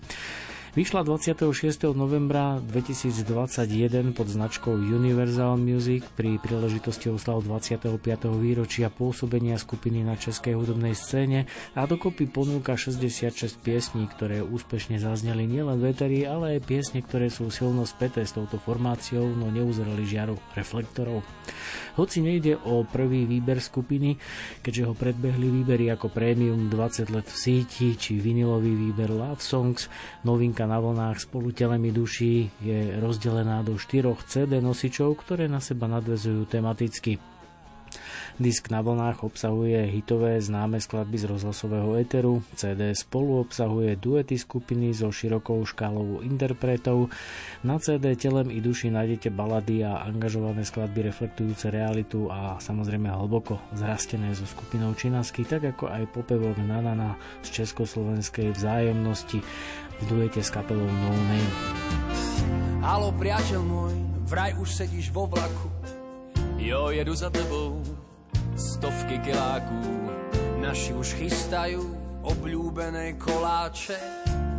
Speaker 22: Vyšla 26. novembra 2021 pod značkou Universal Music pri príležitosti oslav 25. výročia pôsobenia skupiny na českej hudobnej scéne a dokopy ponúka 66 piesní, ktoré úspešne zazneli nielen veterí, ale aj piesne, ktoré sú silno späté s touto formáciou, no neuzreli žiaru reflektorov. Hoci nejde o prvý výber skupiny, keďže ho predbehli výbery ako Premium 20 let v síti či vinilový výber Love Songs, novinka na vlnách spolu telemi duší je rozdelená do štyroch CD nosičov, ktoré na seba nadvezujú tematicky. Disk na vlnách obsahuje hitové známe skladby z rozhlasového éteru, CD spolu obsahuje duety skupiny so širokou škálou interpretov, na CD telem i duši nájdete balady a angažované skladby reflektujúce realitu a samozrejme hlboko zrastené so skupinou Činasky, tak ako aj popevok Nanana z československej vzájomnosti v duete s kapelou No Name.
Speaker 21: Halo, priateľ môj, vraj už sedíš vo vlaku. Jo, jedu za tebou, stovky kiláků. Naši už chystajú obľúbené koláče.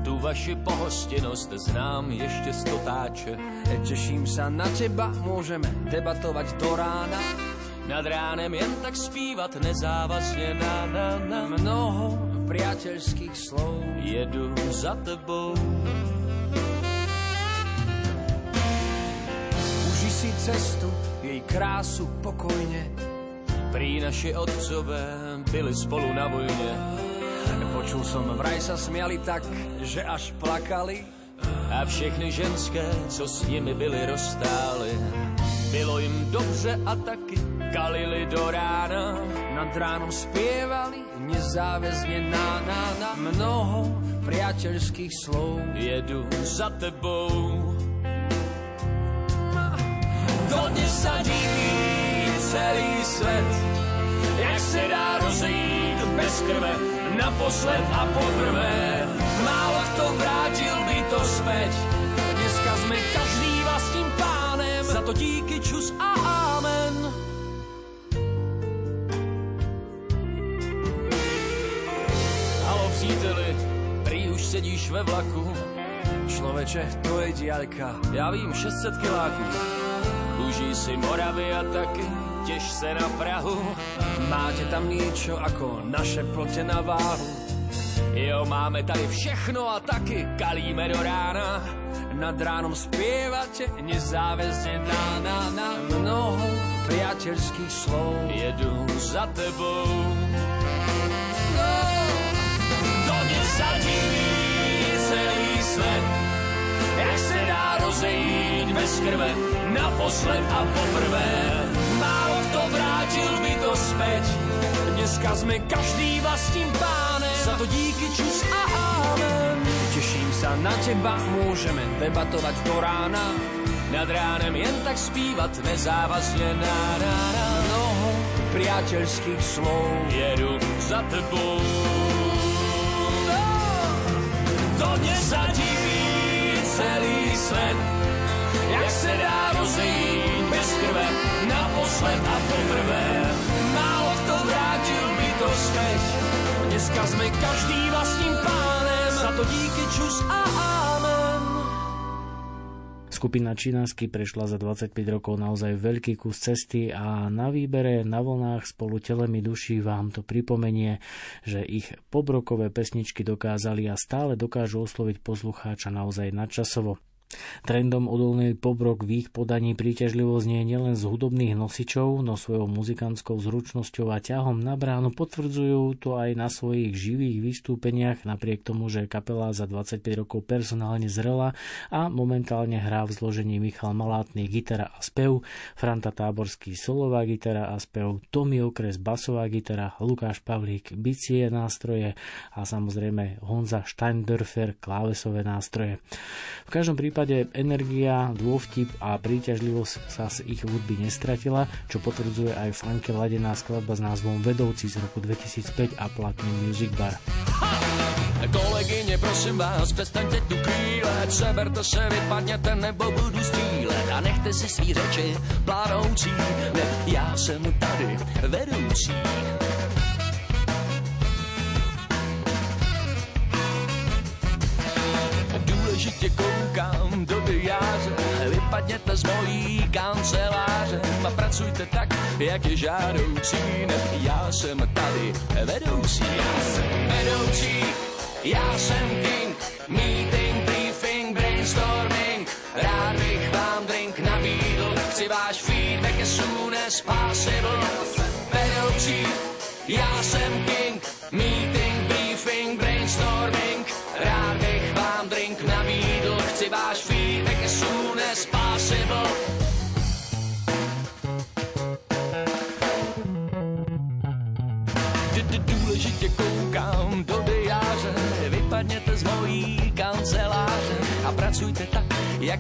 Speaker 21: Tu vaši pohostinnosť znám ešte z totáče. Teším sa na teba, môžeme debatovať do rána. Nad ránem jen tak spívat nezávazne na, na, na. Mnoho priateľských slov jedu za tebou. Uži si cestu, jej krásu pokojne. Prý naši otcové byli spolu na vojne. Počul som, vraj sa smiali tak, že až plakali. A všechny ženské, co s nimi byli, rozstáli. Bylo jim dobře a taky kalili do rána. nad ránom spievali nezáväzne na, na, na mnoho priateľských slov. Jedu za tebou. Dodnes sa diví celý svet, jak se dá rozejít bez krve, naposled a poprvé. Málo kto vrátil by to späť, dneska sme každý vlastním pánem, za to díky čus a amen. Příteli, prý už sedíš ve vlaku, človeče, to je diaľka, ja vím 600 kiláků. Užij si Moravy a taky tež se na Prahu. Máte tam niečo ako naše plote na váhu. Jo, máme tady všechno a taky kalíme do rána. Nad ránom spievate nezáväzne na, na, na mnoho priateľských slov. Jedu za tebou. Bez krve, naposled a poprvé. Málo kto vrátil mi to späť, dneska sme každý vlastním pánem, za to díky čus a amen. Teším sa na teba, môžeme debatovať do rána, nad ránem jen tak spívať nezávazne na, na, na mnoho priateľských slov. Jedu za tebou. No, to nezadiví celý svet, jak se dá rozejít bez krve, naposled a poprvé. Málo kto vrátil by to späť, dneska sme každý vlastním pánem, za to díky čus a.
Speaker 22: Skupina Činánsky prešla za 25 rokov naozaj veľký kus cesty a na výbere na vlnách spolu telemi duší vám to pripomenie, že ich pobrokové pesničky dokázali a stále dokážu osloviť poslucháča naozaj nadčasovo. Trendom odolnej pobrok v ich podaní príťažlivo znie nielen z hudobných nosičov, no svojou muzikantskou zručnosťou a ťahom na bránu potvrdzujú to aj na svojich živých vystúpeniach, napriek tomu, že kapela za 25 rokov personálne zrela a momentálne hrá v zložení Michal Malátny gitara a spev, Franta Táborský solová gitara a spev, Tomi Okres basová gitara, Lukáš Pavlík bicie nástroje a samozrejme Honza Steindörfer klávesové nástroje. V každom prípade prípade energia, dôvtip a príťažlivosť sa z ich hudby nestratila, čo potvrdzuje aj funky ladená skladba s názvom Vedoucí z roku 2005 a platný Music Bar.
Speaker 21: Kolegyně, prosím vás, přestaňte tu krílet, seberte se, vypadněte nebo budu střílet a nechte si svý řeči plánoucí, ne, já jsem tady vedoucí. Důležitě koukám do diáře, vypadněte z mojí kanceláře. A pracujte tak, jak je žádoucí. Já jsem tady vedoucí, já jsem vedoucí, já jsem king, meeting, briefing, brainstorming, rád bych vám drink nabídl, chci váš feedback as soon as possible. Vedoucí, já jsem king, meeting,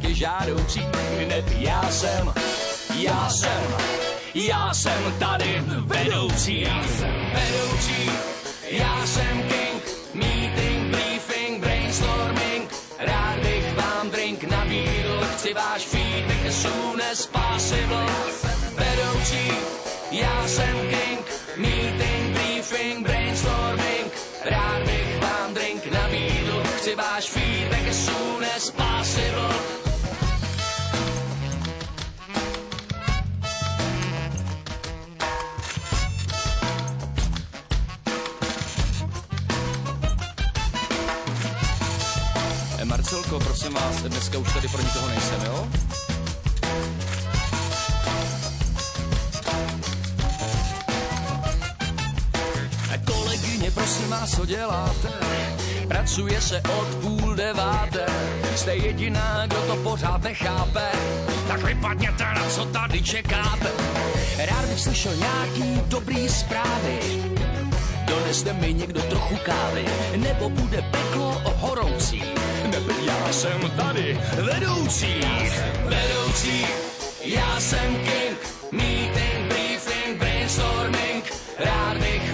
Speaker 21: je žádoucí. Hned já jsem, já jsem, já jsem tady vedoucí. Já jsem vedoucí, já jsem king, meeting, briefing, brainstorming. Rád bych vám drink nabídl, chci váš feedback as possible. Vedoucí, já jsem king, meeting, briefing, brainstorming. Rád bych vám drink nabídl, Marcelko, prosím vás, dneska už tady pro nikoho nejsem, jo? Kolegyně, prosím vás, co děláte? Pracuje se od půl deváté, jste jediná, kdo to pořád nechápe. Tak vypadněte, na co tady čekáte. Rád bych slyšel nějaký dobrý zprávy. Doneste mi někdo trochu kávy, nebo bude peklo horoucí. Nebo já jsem tady vedoucí. Vedoucí, já jsem king, meeting, briefing, brainstorming. Rád bych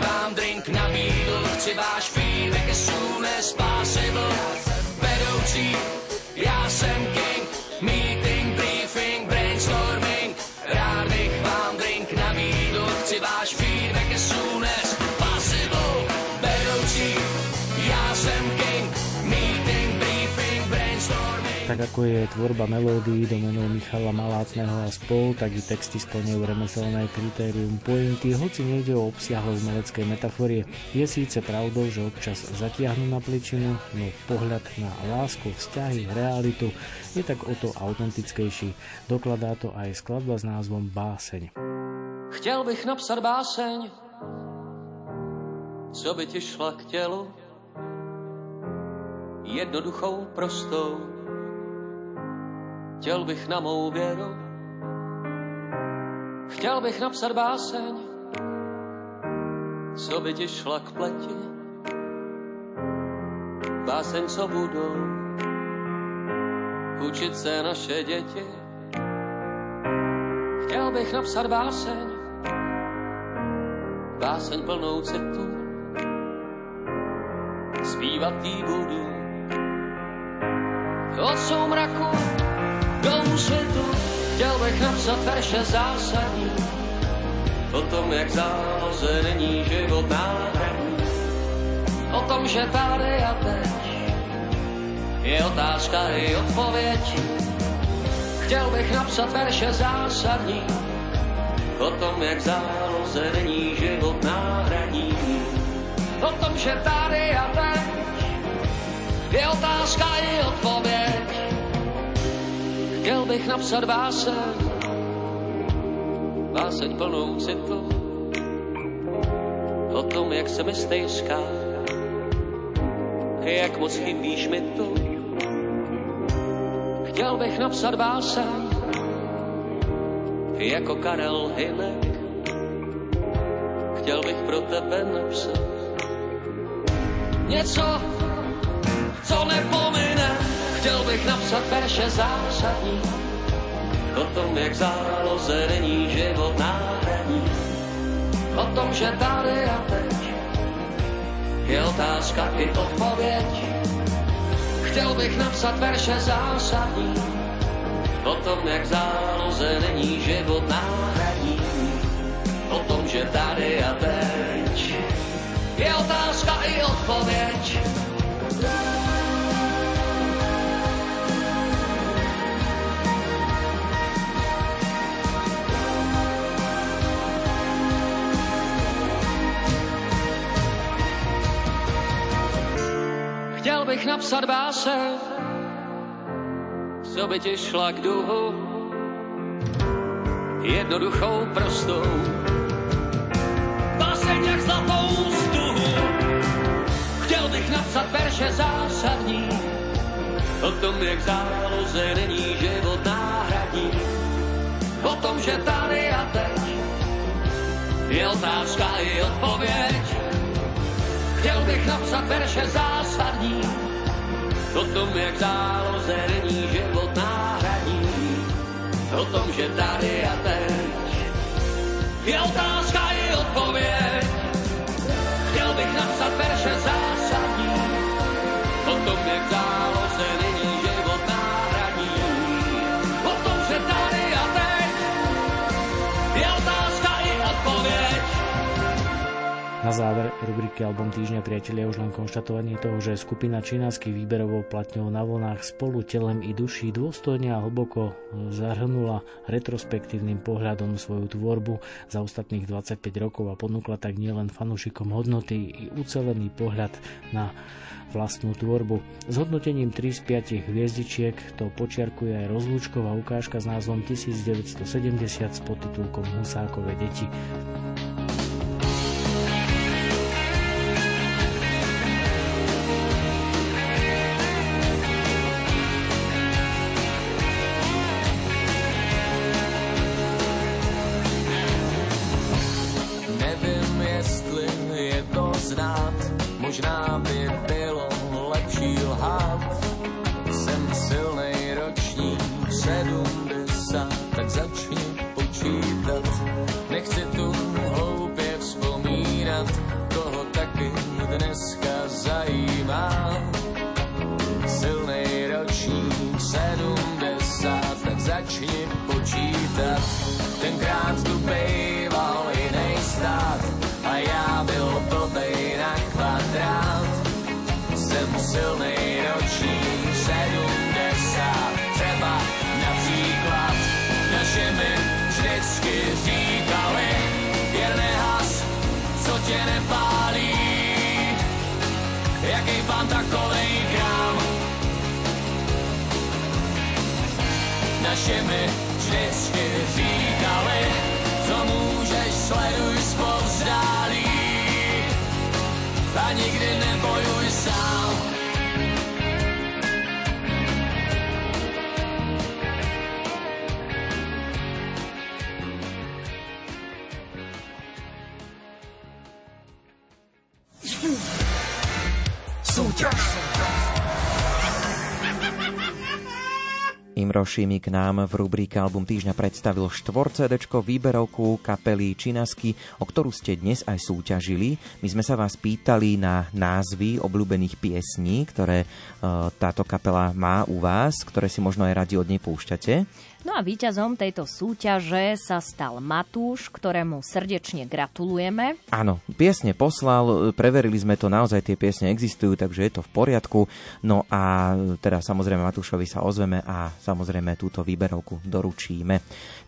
Speaker 22: Tak ako je tvorba melódií domenou Michala Malácného a spol, tak i texty splňujú remeselné kritérium pointy, hoci nejde o obsiahle umelecké metaforie. Je síce pravdou, že občas zatiahnu na pličinu, no pohľad na lásku, vzťahy, realitu je tak o to autentickejší. Dokladá to aj skladba s názvom Báseň.
Speaker 21: Chtěl bych napsat báseň, co by ti šla k tělu, jednoduchou, prostou. Chtěl bych na mou věru, chtěl bych napsat báseň, co by ti šla k pleti, báseň, co budou? Učit se naše děti. Chtěl bych napsat báseň, báseň plnou citu, zpívat jí budu. Od soumraku do úsvitu chtěl bych napsat verše zásadní, o tom, jak záloze život náhradní, o tom, že tady a teď je otázka i odpověď. Chtěl bych napsat verše zásadní, o tom, jak záloze není život náhradní. O tom, že tady a teď je otázka i odpověď. Chtěl bych napsat báseň, báseň plnou citu, o tom, jak se mi stejská, jak moc chybíš mi tu. Chtěl bych napsat báseň, jako Karel Hynek. Chtěl bych pro tebe napsat něco, co nepomine. Chtěl bych napsat verše zásadní, o tom, jak záloze není život náhradní. O tom, že tady a teď je otázka i odpověď. Chtěl bych napsat verše zásadní, o tom, jak záloze není život náhradní. O tom, že tady a teď je otázka i odpověď. Chtěl bych napsat báseň, co by ti šla k duhu, jednoduchou, prostou. Báseň jak zlatou stuhu, chtěl bych napsat verše zásadní, o tom, jak záloze není život náhradní, o tom, že tady a teď je otázka i odpověď. Chtěl bych napsat verše zásadní, o tom, jak záloze není život náhradní, o tom, že tady a teď je otázka i odpověď. Chtěl bych napsat verše zásadní, o tom, jak záloze
Speaker 22: Na záver rubriky Album týždňa priatelia už len konštatovanie toho, že skupina Činánsky výberovou platňou na vlnách spolu telem i duší dôstojne a hlboko zahrnula retrospektívnym pohľadom svoju tvorbu za ostatných 25 rokov a ponúkla tak nielen fanúšikom hodnoty i ucelený pohľad na vlastnú tvorbu. S hodnotením 3 z 5 hviezdičiek to počiarkuje aj rozlúčková ukážka s názvom 1970 s podtitulkom Husákové deti.
Speaker 23: Imro Šimik nám v rubrike Album týždňa predstavil 4 CD výberovku kapely Činasky, o ktorú ste dnes aj súťažili. My sme sa vás pýtali na názvy obľúbených piesní, ktoré e, táto kapela má u vás, ktoré si možno aj radi od nej púšťate.
Speaker 2: No a víťazom tejto súťaže sa stal Matúš, ktorému srdečne gratulujeme.
Speaker 23: Áno, piesne poslal, preverili sme to, naozaj tie piesne existujú, takže je to v poriadku. No a teda samozrejme Matúšovi sa ozveme a samozrejme túto výberovku doručíme.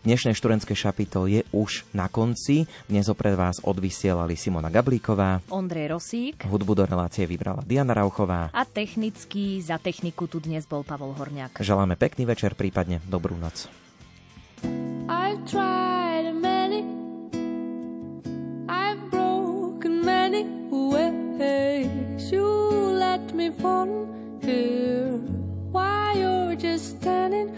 Speaker 23: Dnešné študentské šapito je už na konci. Dnes ho pred vás odvysielali Simona Gablíková,
Speaker 2: Ondrej Rosík,
Speaker 23: hudbu do relácie vybrala Diana Rauchová
Speaker 2: a technicky za techniku tu dnes bol Pavol Horniak.
Speaker 23: Želáme pekný večer, prípadne dobrú noc. I've tried many I've broken many ways You let me fall here Why you're just standing